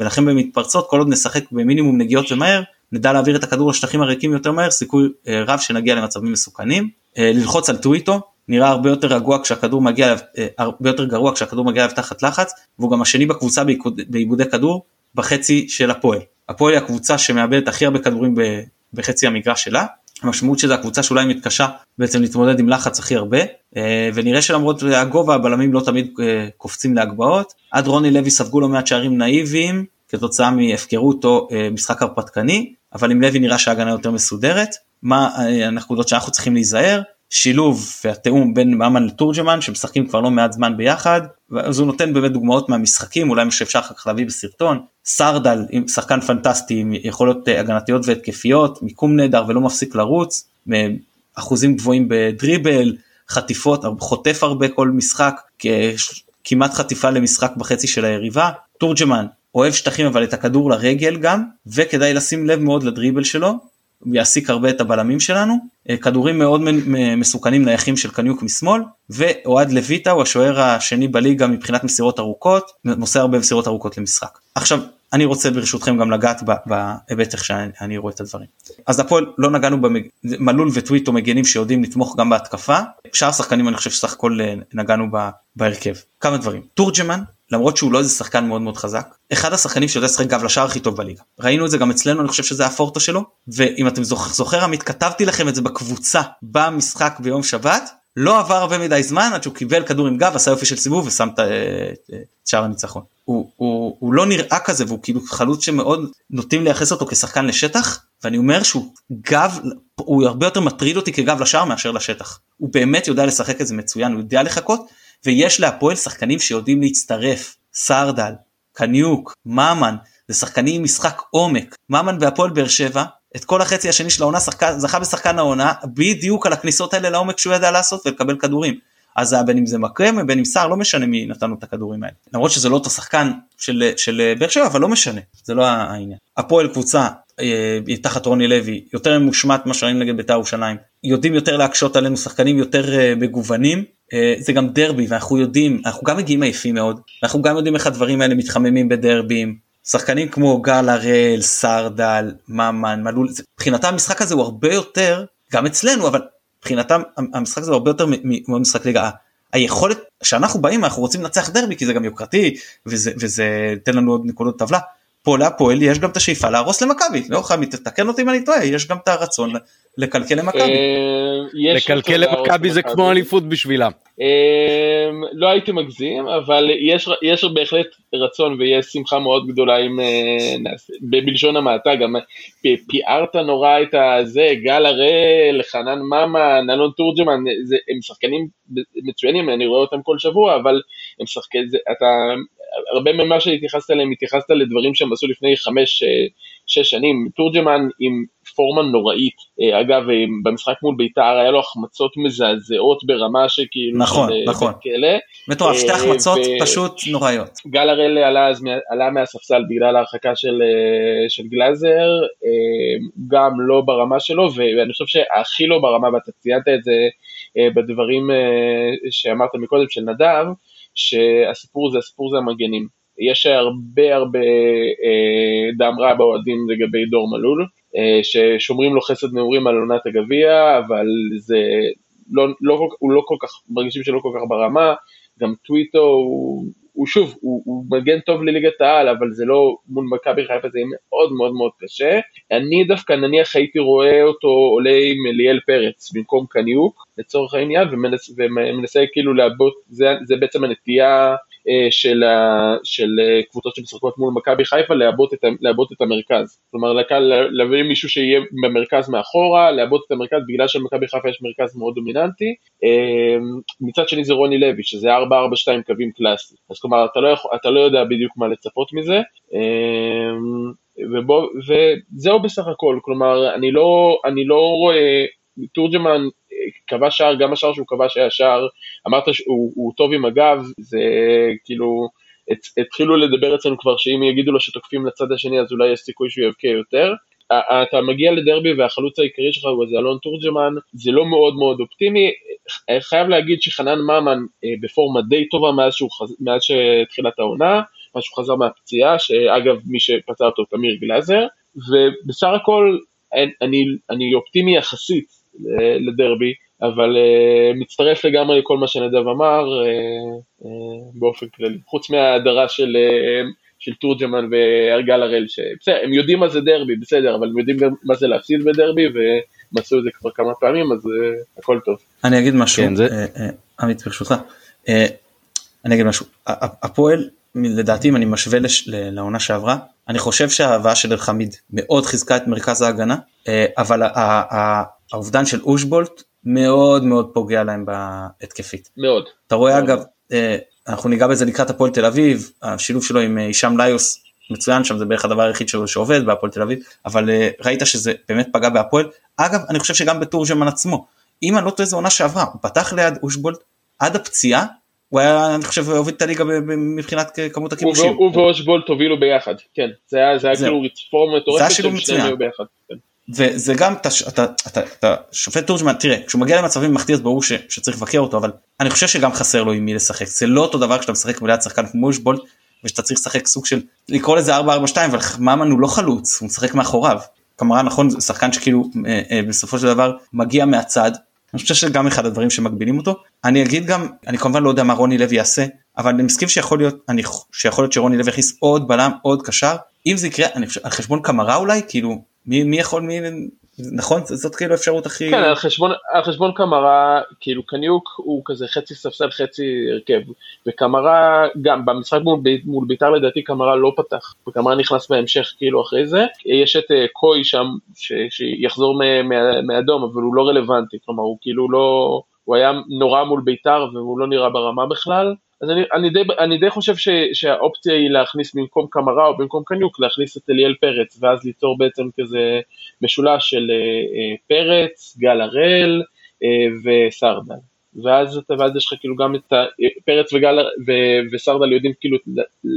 ולכן במתפרצות כל עוד נשחק במינימום נגיעות ומהר, נדע להעביר את הכדור לשטחים הריקים יותר מהר, סיכוי רב שנגיע למצבים מסוכנים. ללחוץ על טוויטו, נראה הרבה יותר רגוע כשהכדור מגיע אה, הרבה יותר גרוע כשהכדור מגיע אליו תחת לחץ, והוא גם השני בקבוצה בעיבודי כדור בחצי של הפועל. הפועל היא הקבוצה שמאבדת הכי הרבה כדורים בחצי המגרש שלה. המשמעות שזה הקבוצה שאולי מתקשה בעצם להתמודד עם לחץ הכי הרבה אה, ונראה שלמרות הגובה הבלמים לא תמיד אה, קופצים להגבהות עד רוני לוי ספגו לא מעט שערים נאיביים כתוצאה מהפקרות או משחק הרפתקני אבל עם לוי נראה שההגנה יותר מסודרת מה הנקודות שאנחנו צריכים להיזהר השילוב והתיאום בין ממן לתורג'מן שמשחקים כבר לא מעט זמן ביחד אז הוא נותן באמת דוגמאות מהמשחקים אולי מה שאפשר אחר כך להביא בסרטון. סרדל עם שחקן פנטסטי עם יכולות אה, הגנתיות והתקפיות מיקום נהדר ולא מפסיק לרוץ אחוזים גבוהים בדריבל חטיפות חוטף הרבה כל משחק כמעט חטיפה למשחק בחצי של היריבה. תורג'מן אוהב שטחים אבל את הכדור לרגל גם וכדאי לשים לב מאוד לדריבל שלו יעסיק הרבה את הבלמים שלנו, אה, כדורים מאוד מסוכנים נייחים של קניוק משמאל, ואוהד לויטה הוא השוער השני בליגה מבחינת מסירות ארוכות, מוסר הרבה מסירות ארוכות למשחק. עכשיו, אני רוצה ברשותכם גם לגעת בהיבט איך שאני רואה את הדברים. אז הפועל לא נגענו במלול וטוויטו מגנים שיודעים לתמוך גם בהתקפה, שאר השחקנים אני חושב שסך הכל אה, נגענו בהרכב. כמה דברים, תורג'מן למרות שהוא לא איזה שחקן מאוד מאוד חזק אחד השחקנים שיודע לשחק גב לשער הכי טוב בליגה ראינו את זה גם אצלנו אני חושב שזה הפורטו שלו ואם אתם זוכר, זוכר עמית כתבתי לכם את זה בקבוצה במשחק ביום שבת לא עבר הרבה מדי זמן עד שהוא קיבל כדור עם גב עשה יופי של סיבוב ושם את שער הניצחון. הוא, הוא, הוא לא נראה כזה והוא כאילו חלוץ שמאוד נוטים לייחס אותו כשחקן לשטח ואני אומר שהוא גב הוא הרבה יותר מטריד אותי כגב לשער מאשר לשטח. הוא באמת יודע לשחק את זה מצוין הוא יודע לחכות ויש להפועל שחקנים שיודעים להצטרף, סרדל, קניוק, ממן, זה שחקנים עם משחק עומק. ממן והפועל באר שבע, את כל החצי השני של העונה שחקן, זכה בשחקן העונה בדיוק על הכניסות האלה לעומק שהוא ידע לעשות ולקבל כדורים. אז היה בין אם זה מקרם ובין אם סער לא משנה מי נתן לו את הכדורים האלה. למרות שזה לא אותו שחקן של, של באר שבע אבל לא משנה זה לא העניין. הפועל קבוצה אה, תחת רוני לוי יותר ממושמעת מה שראינו נגד בית"ר ירושלים יודעים יותר להקשות עלינו שחקנים יותר אה, מגוונים זה גם דרבי ואנחנו יודעים אנחנו גם מגיעים עייפים מאוד אנחנו גם יודעים איך הדברים האלה מתחממים בדרבים שחקנים כמו גל הראל סרדל ממן מלול מבחינתם המשחק הזה הוא הרבה יותר גם אצלנו אבל מבחינתם המשחק הזה הוא הרבה יותר ממשחק ליגה. היכולת שאנחנו באים אנחנו רוצים לנצח דרבי כי זה גם יוקרתי וזה וזה תן לנו עוד נקודות טבלה פה להפועל יש גם את השאיפה להרוס למכבי, לא חייב, תתקן אותי אם אני טועה, יש גם את הרצון לקלקל למכבי. אה, לקלקל למכבי זה. כמו אליפות בשבילם. אמ, לא הייתי מגזים, אבל יש, בהחלט רצון ויש שמחה מאוד גדולה אם אה, נעשה, בלשון המעטה, גם פיארת נורא את הזה, גל הראל, חנן ממן, אלון תורג'מן, הם שחקנים מצוינים, אני רואה אותם כל שבוע, אבל הם שחקנים, אתה, הרבה ממה שהתייחסת אליהם, התייחסת לדברים שהם עשו לפני חמש, אה, שש שנים, תורג'מן עם פורמה נוראית, אה, אגב, אה, במשחק מול בית"ר היה לו החמצות מזעזעות ברמה שכאילו, נכון, של, נכון. בית כלא. מטורף, שתי החמצות ו- פשוט נוראיות. גל הראל עלה, עלה מהספסל בגלל ההרחקה של, של גלאזר, גם לא ברמה שלו, ואני חושב שהכי לא ברמה, ואתה ציינת את זה בדברים שאמרת מקודם של נדב, שהסיפור זה, הסיפור זה המגנים. יש הרבה הרבה אה, דם רע באוהדים לגבי דור מלול, אה, ששומרים לו חסד נעורים על עונת הגביע, אבל זה לא, לא, הוא לא כל כך, מרגישים שלא כל כך ברמה, גם טוויטו הוא, הוא שוב, הוא, הוא מגן טוב לליגת העל, אבל זה לא, מול מכבי חיפה זה יהיה מאוד מאוד מאוד קשה. אני דווקא נניח הייתי רואה אותו עולה עם אליאל פרץ במקום קניוק, לצורך העניין, ומנס, ומנסה כאילו לעבות, זה, זה בעצם הנטייה של, ה, של אה, קבוצות שמשחקות מול מכבי חיפה, לעבות את, לעבות את המרכז. כלומר, להביא מישהו שיהיה במרכז מאחורה, לעבות את המרכז, בגלל שלמכבי חיפה יש מרכז מאוד דומיננטי. אה, מצד שני זה רוני לוי, שזה 4-4-2 קווים קלאסי. אז כלומר, אתה לא, יכול, אתה לא יודע בדיוק מה לצפות מזה. אה, ובוא, וזהו בסך הכל, כלומר, אני לא, אני לא רואה, תורג'מן אה, כבש שער, גם השער שהוא כבש היה שער, אמרת שהוא הוא טוב עם הגב, זה כאילו, הת- התחילו לדבר אצלנו כבר שאם יגידו לו שתוקפים לצד השני אז אולי יש סיכוי שהוא יבקיע יותר. אתה מגיע לדרבי והחלוץ העיקרי שלך הוא איזה אלון תורג'מן, זה לא מאוד מאוד אופטימי. אה, חייב להגיד שחנן ממן אה, בפורמה די טובה מאז, שהוא. מאז שתחילת העונה, מאז שהוא חזר מהפציעה, שאגב מי שפצע אותו תמיר גלאזר, ובסך הכל אני, אני, אופטימי יחסית לדרבי, אבל uh, מצטרף לגמרי לכל מה שנדב אמר uh, uh, באופן כללי, חוץ מההדרה של, של תורג'מן והרגל הראל, שבסדר, הם יודעים מה זה דרבי, בסדר, אבל הם יודעים גם מה זה להפסיד בדרבי, והם עשו את זה כבר כמה פעמים, אז הכל טוב. אני אגיד משהו, כן, זה- אה, אה, עמית ברשותך, אה, אני אגיד משהו, הפועל לדעתי אם אני משווה לש- ל- לעונה שעברה, אני חושב שההבאה של אלחמיד מאוד חיזקה את מרכז ההגנה, אה, אבל האובדן של אושבולט מאוד מאוד פוגע להם בהתקפית. מאוד. אתה רואה מאוד. אגב, אה, אנחנו ניגע בזה לקראת הפועל תל אביב, השילוב שלו עם אה, הישאם ליוס מצוין שם, זה בערך הדבר היחיד שלו שעובד בהפועל תל אביב, אבל אה, ראית שזה באמת פגע בהפועל. אגב, אני חושב שגם בתורג'מן עצמו, אם אני לא טועה זו עונה שעברה, הוא פתח ליד אושבולט עד הפציעה, הוא היה, אני חושב, הוביל את הליגה מבחינת כמות הכיבושים. הוא ואושבולט הובילו ביחד, כן, זה היה, זה היה. כאילו רצפורמה זה מטורפת, היה שילוב מצוין. וזה גם, אתה, אתה, אתה, אתה שופט תורג'מן, תראה, כשהוא מגיע למצבים מחטיא אז ברור ש, שצריך לבקר אותו, אבל אני חושב שגם חסר לו עם מי לשחק. זה לא אותו דבר כשאתה משחק ליד שחקן כמו אושבולט, ושאתה צריך לשחק סוג של, לקרוא לזה 4-4-2, אבל ממן הוא לא חלוץ, הוא משחק מאחוריו. כמובן נכון, זה שחקן שכאילו אה, אה, בסופו של דבר מגיע מהצד. אני חושב שזה גם אחד הדברים שמגבילים אותו. אני אגיד גם, אני כמובן לא יודע מה רוני לוי יעשה, אבל אני מסכים שיכול להיות, אני, שיכול להיות שרוני לוי יכניס עוד בלם, עוד קשר. אם זה יקרה, אני חושב, על חשבון קמרה אולי, כאילו, מי, מי יכול, מי, נכון? זאת כאילו האפשרות הכי... כן, על חשבון, על חשבון קמרה, כאילו קניוק הוא כזה חצי ספסל חצי הרכב, וקמרה גם במשחק מול, מול בית"ר לדעתי קמרה לא פתח, וקמרה נכנס בהמשך כאילו אחרי זה, יש את אה, קוי שם ש, שיחזור מ- מה- מהאדום אבל הוא לא רלוונטי, כלומר הוא כאילו לא, הוא היה נורא מול בית"ר והוא לא נראה ברמה בכלל, אז אני, אני, די, אני די חושב ש, שהאופציה היא להכניס במקום קמרה או במקום קניוק להכניס את אליאל פרץ ואז ליצור בעצם כזה משולש של אה, אה, פרץ, גל הראל אה, וסרדל. ואז, ואז יש לך כאילו גם את ה, פרץ וגל ו, וסרדל יודעים כאילו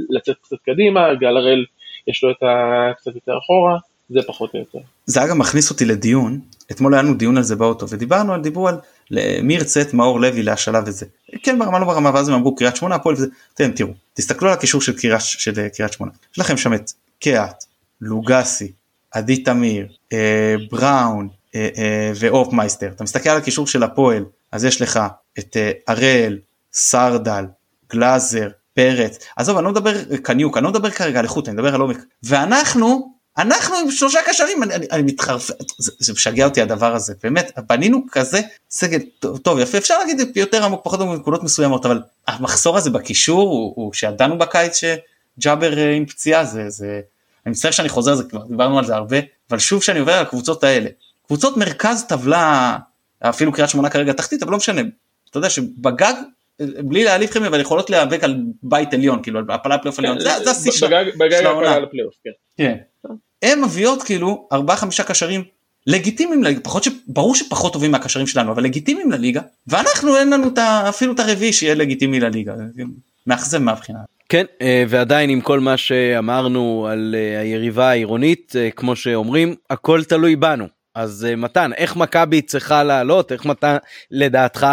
לצאת קצת קדימה, גל הראל יש לו את ה... קצת יותר אחורה, זה פחות או יותר. זה אגב מכניס אותי לדיון, אתמול היה לנו דיון על זה באוטו, ודיברנו על, דיברו על מי ירצה את מאור לוי להשאלה וזה. כן ברמה לא ברמה, ואז הם אמרו קריית שמונה, הפועל וזה. אתם תראו, תסתכלו על הקישור של קריית, של אה, קריית שמונה. יש לכם שם את קיאט, לוגסי, עדי תמיר, אה, בראון אה, אה, ואופמייסטר. אתה מסתכל על הקישור של הפועל, אז יש לך את אה, סרדל, גלאזר, פרץ, עזוב אני לא מדבר קניוק, אני לא מדבר כרגע על איכות, אני מדבר על עומק, ואנחנו, אנחנו עם שלושה קשרים, אני, אני, אני מתחרפ... זה, זה משגע אותי הדבר הזה, באמת, בנינו כזה סגל טוב, טוב יפה, אפשר להגיד יותר עמוק פחות עמוק בנקודות מסוימות, אבל המחסור הזה בקישור הוא, הוא שידענו בקיץ שג'אבר אה, עם פציעה, זה, זה, אני מצטער שאני חוזר, זה כבר דיברנו על זה הרבה, אבל שוב שאני עובר על הקבוצות האלה, קבוצות מרכז טבלה, אפילו קריית שמונה כרגע תחתית, אבל לא משנה, אתה יודע שבגג בלי להעליב לכם אבל יכולות להיאבק על בית עליון כאילו על הפלה פלייאוף עליון זה השיא של העונה. כן. הם מביאות כאילו ארבעה חמישה קשרים לגיטימיים לליגה פחות שברור שפחות טובים מהקשרים שלנו אבל לגיטימיים לליגה ואנחנו אין לנו אפילו את הרביעי שיהיה לגיטימי לליגה מאכזב מהבחינה. כן אה, ועדיין עם כל מה שאמרנו על אה, היריבה העירונית אה, כמו שאומרים הכל תלוי בנו אז מתן איך מכבי צריכה לעלות? איך מתן לדעתך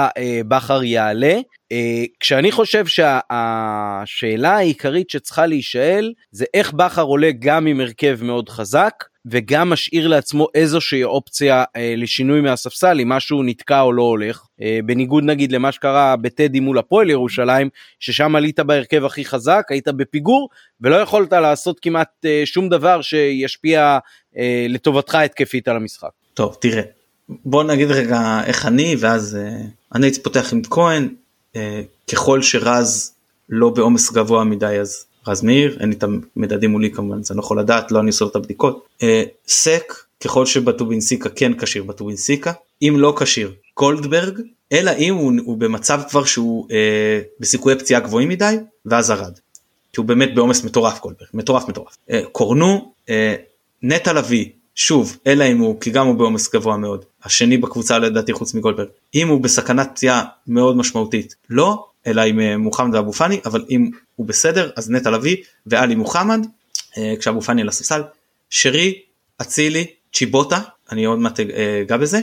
בכר יעלה? אה, כשאני חושב שהשאלה העיקרית שצריכה להישאל זה איך בכר עולה גם עם הרכב מאוד חזק וגם משאיר לעצמו איזושהי אופציה אה, לשינוי מהספסל אם משהו נתקע או לא הולך. אה, בניגוד נגיד למה שקרה בטדי מול הפועל ירושלים ששם עלית בהרכב הכי חזק היית בפיגור ולא יכולת לעשות כמעט אה, שום דבר שישפיע אה, לטובתך התקפית על המשחק. טוב תראה בוא נגיד רגע איך אני ואז אה, אני הייתי פותח עם כהן אה, ככל שרז לא בעומס גבוה מדי אז רז מאיר אין לי את המדדים מולי כמובן זה לא יכול לדעת לא אני עושה את הבדיקות סק ככל שבטובינסיקה כן כשיר בטובינסיקה אם לא כשיר גולדברג אלא אם הוא, הוא במצב כבר שהוא אה, בסיכויי פציעה גבוהים מדי ואז ארד. כי הוא באמת בעומס מטורף גולדברג מטורף מטורף אה, קורנו אה, נטע לביא שוב אלא אם הוא כי גם הוא בעומס גבוה מאוד. השני בקבוצה לדעתי חוץ מגולדברג. אם הוא בסכנת פציעה מאוד משמעותית לא אלא עם אה, מוחמד ואבו פאני אבל אם הוא בסדר אז נטע לביא ואלי מוחמד. אה, כשאבו פאני על הספסל שרי אצילי צ'יבוטה אני עוד מעט אה, אגע בזה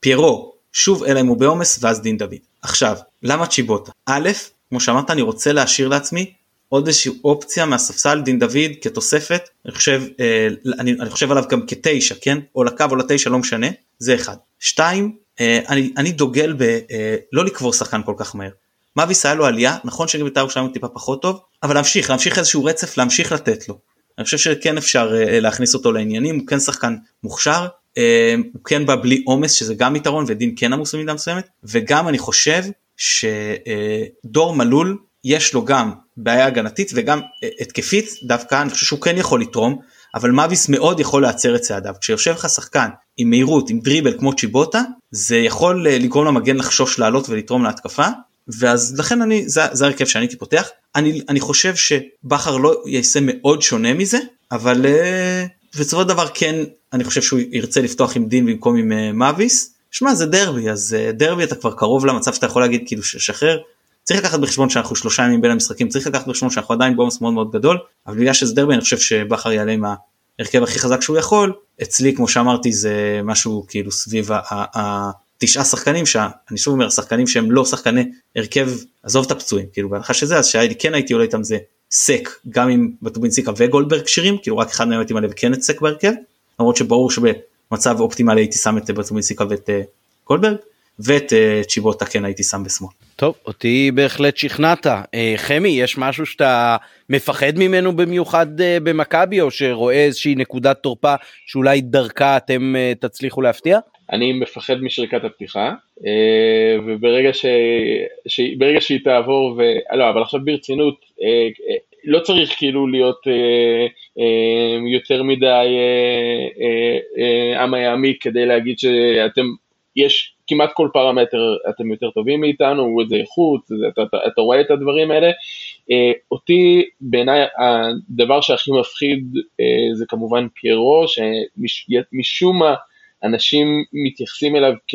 ופיירו שוב אלא אם הוא בעומס ואז דין דוד. עכשיו למה צ'יבוטה? א' כמו שאמרת אני רוצה להשאיר לעצמי עוד איזושהי אופציה מהספסל דין דוד כתוספת אני חושב אה, אני, אני חושב עליו גם כתשע כן או לקו או לתשע לא משנה זה אחד שתיים אה, אני, אני דוגל ב אה, לא לקבור שחקן כל כך מהר. מאביס היה לו עלייה נכון שגם בית"ר ירושלים טיפה פחות טוב אבל להמשיך להמשיך איזשהו רצף להמשיך לתת לו. אני חושב שכן אפשר אה, להכניס אותו לעניינים הוא כן שחקן מוכשר אה, הוא כן בא בלי עומס שזה גם יתרון ודין כן עמוס במידה מסוימת וגם אני חושב שדור אה, מלול יש לו גם בעיה הגנתית וגם אה, התקפית דווקא אני חושב שהוא כן יכול לתרום אבל מאביס מאוד יכול להצר את צעדיו. כשיושב לך שחקן עם מהירות עם דריבל כמו צ'יבוטה זה יכול אה, לגרום למגן לחשוש לעלות ולתרום להתקפה ואז לכן אני זה, הרכב שאני הייתי פותח. אני אני חושב שבכר לא יעשה מאוד שונה מזה אבל אה, בסופו של דבר כן אני חושב שהוא ירצה לפתוח עם דין במקום עם מאביס. שמע זה דרבי אז דרבי אתה כבר קרוב למצב שאתה יכול להגיד כאילו שחרר צריך לקחת בחשבון שאנחנו שלושה ימים בין המשחקים צריך לקחת בחשבון שאנחנו עדיין בעומס מאוד מאוד גדול אבל בגלל שזה דרבי אני חושב שבכר יעלה עם ההרכב הכי חזק שהוא יכול. אצלי כמו שאמרתי זה משהו כאילו סביב התשעה שחקנים שאני שוב אומר שחקנים שהם לא שחקני הרכב עזוב את הפצועים כאילו בהנחה שזה אז שהייתי כן הייתי עולה איתם זה סק גם עם בטובינסיקה וגולדברג כשירים כאילו רק אחד מהם הייתי מלא וכן את סק בהרכב למרות שברור שבמצב אופטימלי הייתי שם את בטובינסיקה ואת אה, גולדברג ואת uh, צ'יבוטה כן הייתי שם בשמאל. טוב אותי בהחלט שכנעת uh, חמי יש משהו שאתה מפחד ממנו במיוחד uh, במכבי או שרואה איזושהי נקודת תורפה שאולי דרכה אתם uh, תצליחו להפתיע? אני מפחד משריקת הפתיחה uh, וברגע ש... ש... ברגע שהיא תעבור ו... לא אבל עכשיו ברצינות uh, uh, לא צריך כאילו להיות uh, uh, יותר מדי עם היעמיק כדי להגיד שאתם יש כמעט כל פרמטר אתם יותר טובים מאיתנו, איזה איכות, אתה, אתה, אתה רואה את הדברים האלה. אה, אותי בעיניי הדבר שהכי מפחיד אה, זה כמובן פיירו, שמשום מה אנשים מתייחסים אליו כ...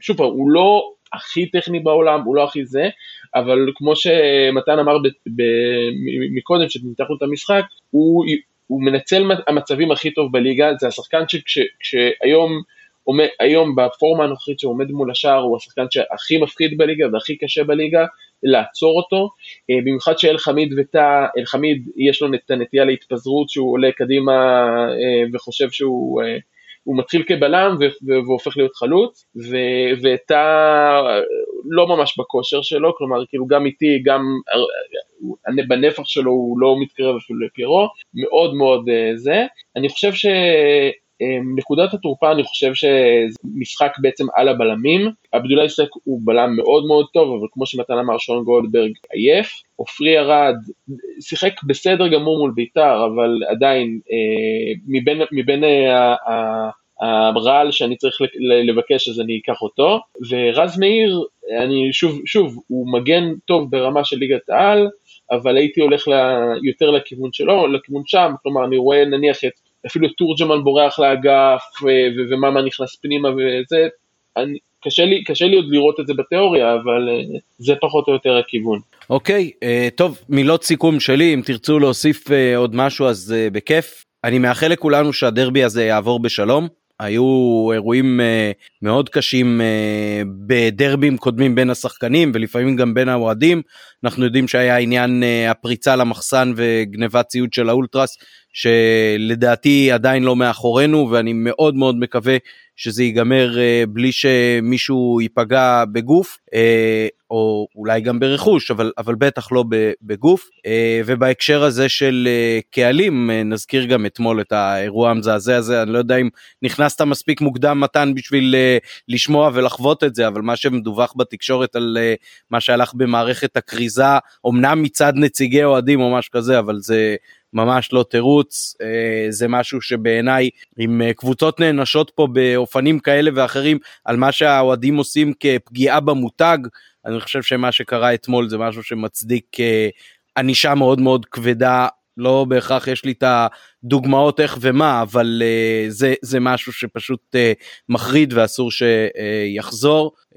שוב פעם, הוא לא הכי טכני בעולם, הוא לא הכי זה, אבל כמו שמתן אמר ב, ב, מקודם, שניתחנו את המשחק, הוא, הוא מנצל המצבים הכי טוב בליגה, זה השחקן שכשהיום היום בפורמה הנוכחית שהוא עומד מול השער הוא השחקן שהכי מפחיד בליגה והכי קשה בליגה לעצור אותו, אה, במיוחד שאל חמיד ותא, אל חמיד יש לו את הנטייה להתפזרות שהוא עולה קדימה אה, וחושב שהוא הוא מתחיל כבלם והופך להיות חלוץ, ותא לא ממש בכושר שלו, כלומר כאילו גם איתי, גם בנפח שלו הוא לא מתקרב אפילו לפיירו, מאוד מאוד זה. אני חושב ש... נקודת התורפה אני חושב שמשחק בעצם על הבלמים, עבדולאי סק הוא בלם מאוד מאוד טוב, אבל כמו שמתן אמר שון גולדברג עייף, עופרי ארד שיחק בסדר גמור מול בית"ר, אבל עדיין אה, מבין, מבין אה, הרעל שאני צריך לבקש אז אני אקח אותו, ורז מאיר, אני שוב, שוב, הוא מגן טוב ברמה של ליגת העל, אבל הייתי הולך ל, יותר לכיוון שלו, לכיוון שם, כלומר אני רואה נניח את אפילו תורג'מן בורח לאגף וממה נכנס פנימה וזה, אני, קשה לי, קשה לי עוד לראות את זה בתיאוריה, אבל uh, זה פחות או יותר הכיוון. אוקיי, okay, uh, טוב, מילות סיכום שלי, אם תרצו להוסיף uh, עוד משהו אז בכיף. אני מאחל לכולנו שהדרבי הזה יעבור בשלום. היו אירועים uh, מאוד קשים uh, בדרבים קודמים בין השחקנים ולפעמים גם בין האוהדים. אנחנו יודעים שהיה עניין uh, הפריצה למחסן וגנבת ציוד של האולטרס שלדעתי עדיין לא מאחורינו ואני מאוד מאוד מקווה שזה ייגמר uh, בלי שמישהו ייפגע בגוף uh, או אולי גם ברכוש אבל אבל בטח לא בגוף. uh, ובהקשר הזה של uh, קהלים uh, נזכיר גם אתמול את האירוע המזעזע הזה. אני לא יודע אם נכנסת מספיק מוקדם מתן בשביל uh, לשמוע ולחוות את זה אבל מה שמדווח בתקשורת על uh, מה שהלך במערכת הכריזה אמנם מצד נציגי אוהדים או משהו כזה אבל זה ממש לא תירוץ, אה, זה משהו שבעיניי אם אה, קבוצות נענשות פה באופנים כאלה ואחרים על מה שהאוהדים עושים כפגיעה במותג, אני חושב שמה שקרה אתמול זה משהו שמצדיק אה, ענישה מאוד מאוד כבדה. לא בהכרח יש לי את הדוגמאות איך ומה, אבל uh, זה, זה משהו שפשוט uh, מחריד ואסור שיחזור, uh,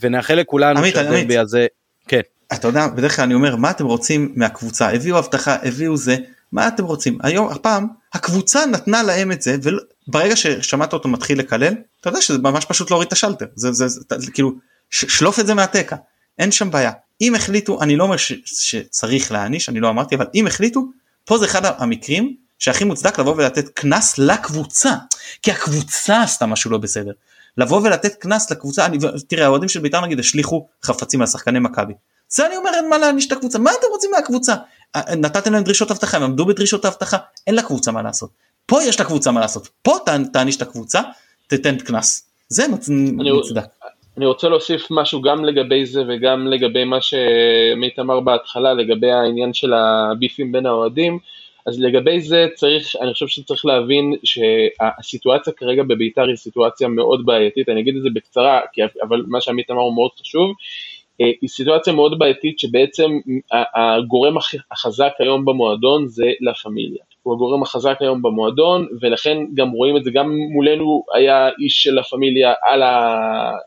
ונאחל לכולנו שהדרבי הזה, כן. אתה יודע, בדרך כלל אני אומר, מה אתם רוצים מהקבוצה? הביאו הבטחה, הביאו זה, מה אתם רוצים? היום הפעם הקבוצה נתנה להם את זה וברגע ששמעת אותו מתחיל לקלל אתה יודע שזה ממש פשוט להוריד את השלטר. זה, זה, זה, זה כאילו שלוף את זה מהתקע. אין שם בעיה. אם החליטו אני לא אומר ש, שצריך להעניש אני לא אמרתי אבל אם החליטו פה זה אחד המקרים שהכי מוצדק לבוא ולתת קנס לקבוצה. כי הקבוצה עשתה משהו לא בסדר. לבוא ולתת קנס לקבוצה אני, תראה האוהדים של בית"ר נגיד השליכו חפצים על שחקני מכבי. זה אני אומר אין מה להעניש את הקבוצה. מה אתם רוצים מהקבוצה נתתם להם דרישות אבטחה הם עמדו בדרישות האבטחה אין לקבוצה מה לעשות פה יש לקבוצה מה לעשות פה תעניש את הקבוצה תתן קנס זה מוצדק. אני רוצה להוסיף משהו גם לגבי זה וגם לגבי מה שעמית אמר בהתחלה לגבי העניין של הביפים בין האוהדים. אז לגבי זה צריך, אני חושב שצריך להבין שהסיטואציה כרגע בביתר היא סיטואציה מאוד בעייתית, אני אגיד את זה בקצרה, אבל מה שעמית אמר הוא מאוד חשוב. אה, היא סיטואציה מאוד בעייתית שבעצם הגורם החזק היום במועדון זה לה פמיליה. הוא הגורם החזק היום במועדון ולכן גם רואים את זה, גם מולנו היה איש של לה פמיליה על,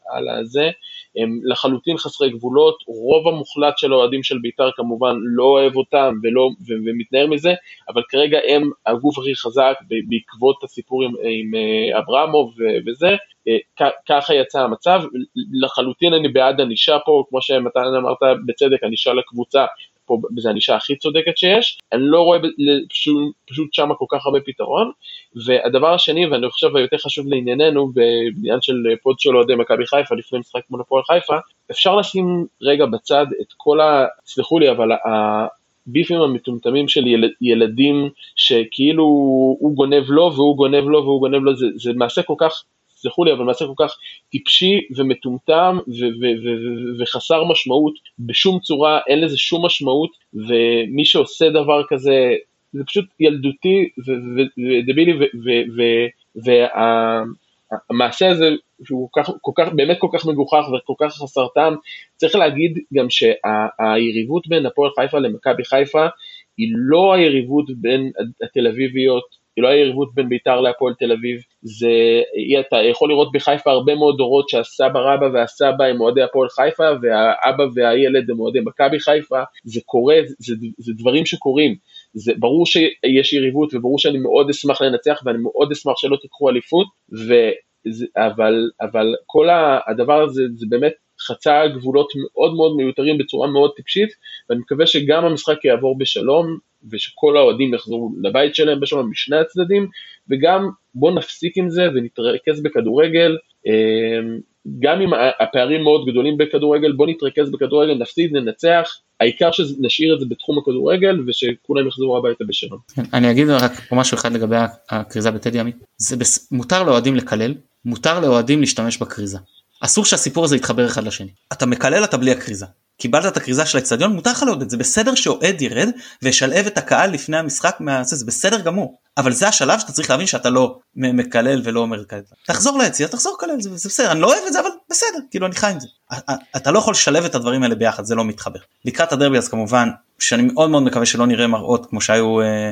על הזה, הם לחלוטין חסרי גבולות, רוב המוחלט של האוהדים של בית"ר כמובן לא אוהב אותם ולא, ו, ומתנער מזה, אבל כרגע הם הגוף הכי חזק בעקבות הסיפור עם, עם אה, אברמוב וזה, אה, ככה יצא המצב, לחלוטין אני בעד ענישה פה, כמו שמתן אמרת בצדק, ענישה לקבוצה, פה זו ענישה הכי צודקת שיש, אני לא רואה פשוט, פשוט שם כל כך הרבה פתרון, והדבר השני, ואני חושב היותר חשוב לענייננו, בעניין של פוד של אוהדי מכבי חיפה לפני משחק מול הפועל חיפה, אפשר לשים רגע בצד את כל ה... סלחו לי, אבל הביפים המטומטמים של ילד, ילדים שכאילו הוא גונב לו והוא גונב לו והוא גונב לו, זה, זה מעשה כל כך תסלחו לי, אבל מעשה כל כך טיפשי ומטומטם וחסר משמעות בשום צורה, אין לזה שום משמעות, ומי שעושה דבר כזה, זה פשוט ילדותי ודבילי, והמעשה הזה שהוא כל כך, כל כך, באמת כל כך מגוחך וכל כך חסר טעם, צריך להגיד גם שהיריבות בין הפועל חיפה למכבי חיפה היא לא היריבות בין התל אביביות היא לא היריבות בין ביתר להפועל תל אביב, זה, אתה יכול לראות בחיפה הרבה מאוד דורות שהסבא רבא והסבא הם אוהדי הפועל חיפה והאבא והילד הם אוהדי מכבי חיפה, זה קורה, זה, זה, דברים שקורים, זה ברור שיש יריבות וברור שאני מאוד אשמח לנצח ואני מאוד אשמח שלא תיקחו אליפות, ו, אבל, אבל כל הדבר הזה זה באמת חצה גבולות מאוד מאוד מיותרים בצורה מאוד טיפשית, ואני מקווה שגם המשחק יעבור בשלום, ושכל האוהדים יחזרו לבית שלהם בשלום משני הצדדים, וגם בואו נפסיק עם זה ונתרכז בכדורגל. אמ, גם אם הפערים מאוד גדולים בכדורגל, בוא נתרכז בכדורגל, נפסיד, ננצח, העיקר שנשאיר את זה בתחום הכדורגל ושכולם יחזרו הביתה בשלום. כן, אני אגיד רק משהו אחד לגבי הכריזה בטדי עמית, זה בס... מותר לאוהדים לקלל, מותר לאוהדים להשתמש בכריזה. אסור שהסיפור הזה יתחבר אחד לשני. אתה מקלל אתה בלי הכריזה. קיבלת את הכריזה של האצטדיון מותר לך לעודד זה בסדר שאוהד ירד וישלהב את הקהל לפני המשחק מהזה זה בסדר גמור אבל זה השלב שאתה צריך להבין שאתה לא מקלל ולא אומר כאלה תחזור ליציאה תחזור לקלל זה, זה בסדר אני לא אוהב את זה אבל בסדר כאילו אני חי עם זה אתה לא יכול לשלב את הדברים האלה ביחד זה לא מתחבר לקראת הדרבי אז כמובן שאני מאוד מאוד מקווה שלא נראה מראות כמו שהיו אה,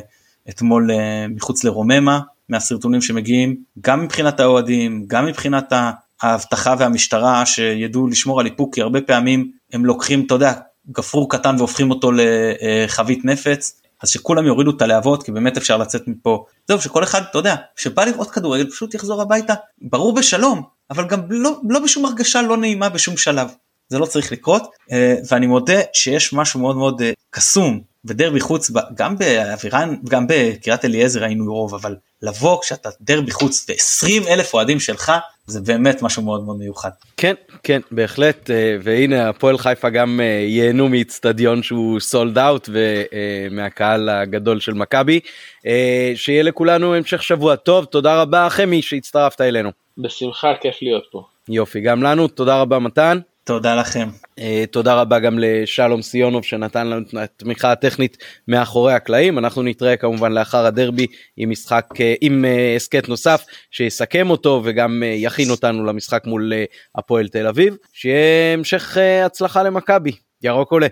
אתמול אה, מחוץ לרוממה מהסרטונים שמגיעים גם מבחינת האוהדים גם מבחינת האבטחה והמשטרה שידעו לשמור על איפוק כי הרבה פעמים הם לוקחים אתה יודע גפרור קטן והופכים אותו לחבית נפץ אז שכולם יורידו את הלהבות כי באמת אפשר לצאת מפה. זהו שכל אחד אתה יודע שבא לראות כדורגל פשוט יחזור הביתה. ברור בשלום אבל גם לא, לא בשום הרגשה לא נעימה בשום שלב. זה לא צריך לקרות אה, ואני מודה שיש משהו מאוד מאוד אה, קסום ודרבי חוץ גם באבירן גם בקריית אליעזר היינו רוב אבל לבוא כשאתה דרבי חוץ ו-20 אלף אוהדים שלך זה באמת משהו מאוד מאוד מיוחד. כן כן בהחלט אה, והנה הפועל חיפה גם אה, ייהנו מאיצטדיון שהוא סולד אאוט ומהקהל הגדול של מכבי אה, שיהיה לכולנו המשך שבוע טוב תודה רבה חמי שהצטרפת אלינו. בשמחה כיף להיות פה. יופי גם לנו תודה רבה מתן. תודה לכם. Uh, תודה רבה גם לשלום סיונוב שנתן לנו את התמיכה הטכנית מאחורי הקלעים אנחנו נתראה כמובן לאחר הדרבי עם משחק uh, עם אה, הסכת uh, נוסף שיסכם אותו וגם uh, יכין אותנו למשחק מול uh, הפועל תל אביב שיהיה המשך uh, הצלחה למכבי ירוק עולה.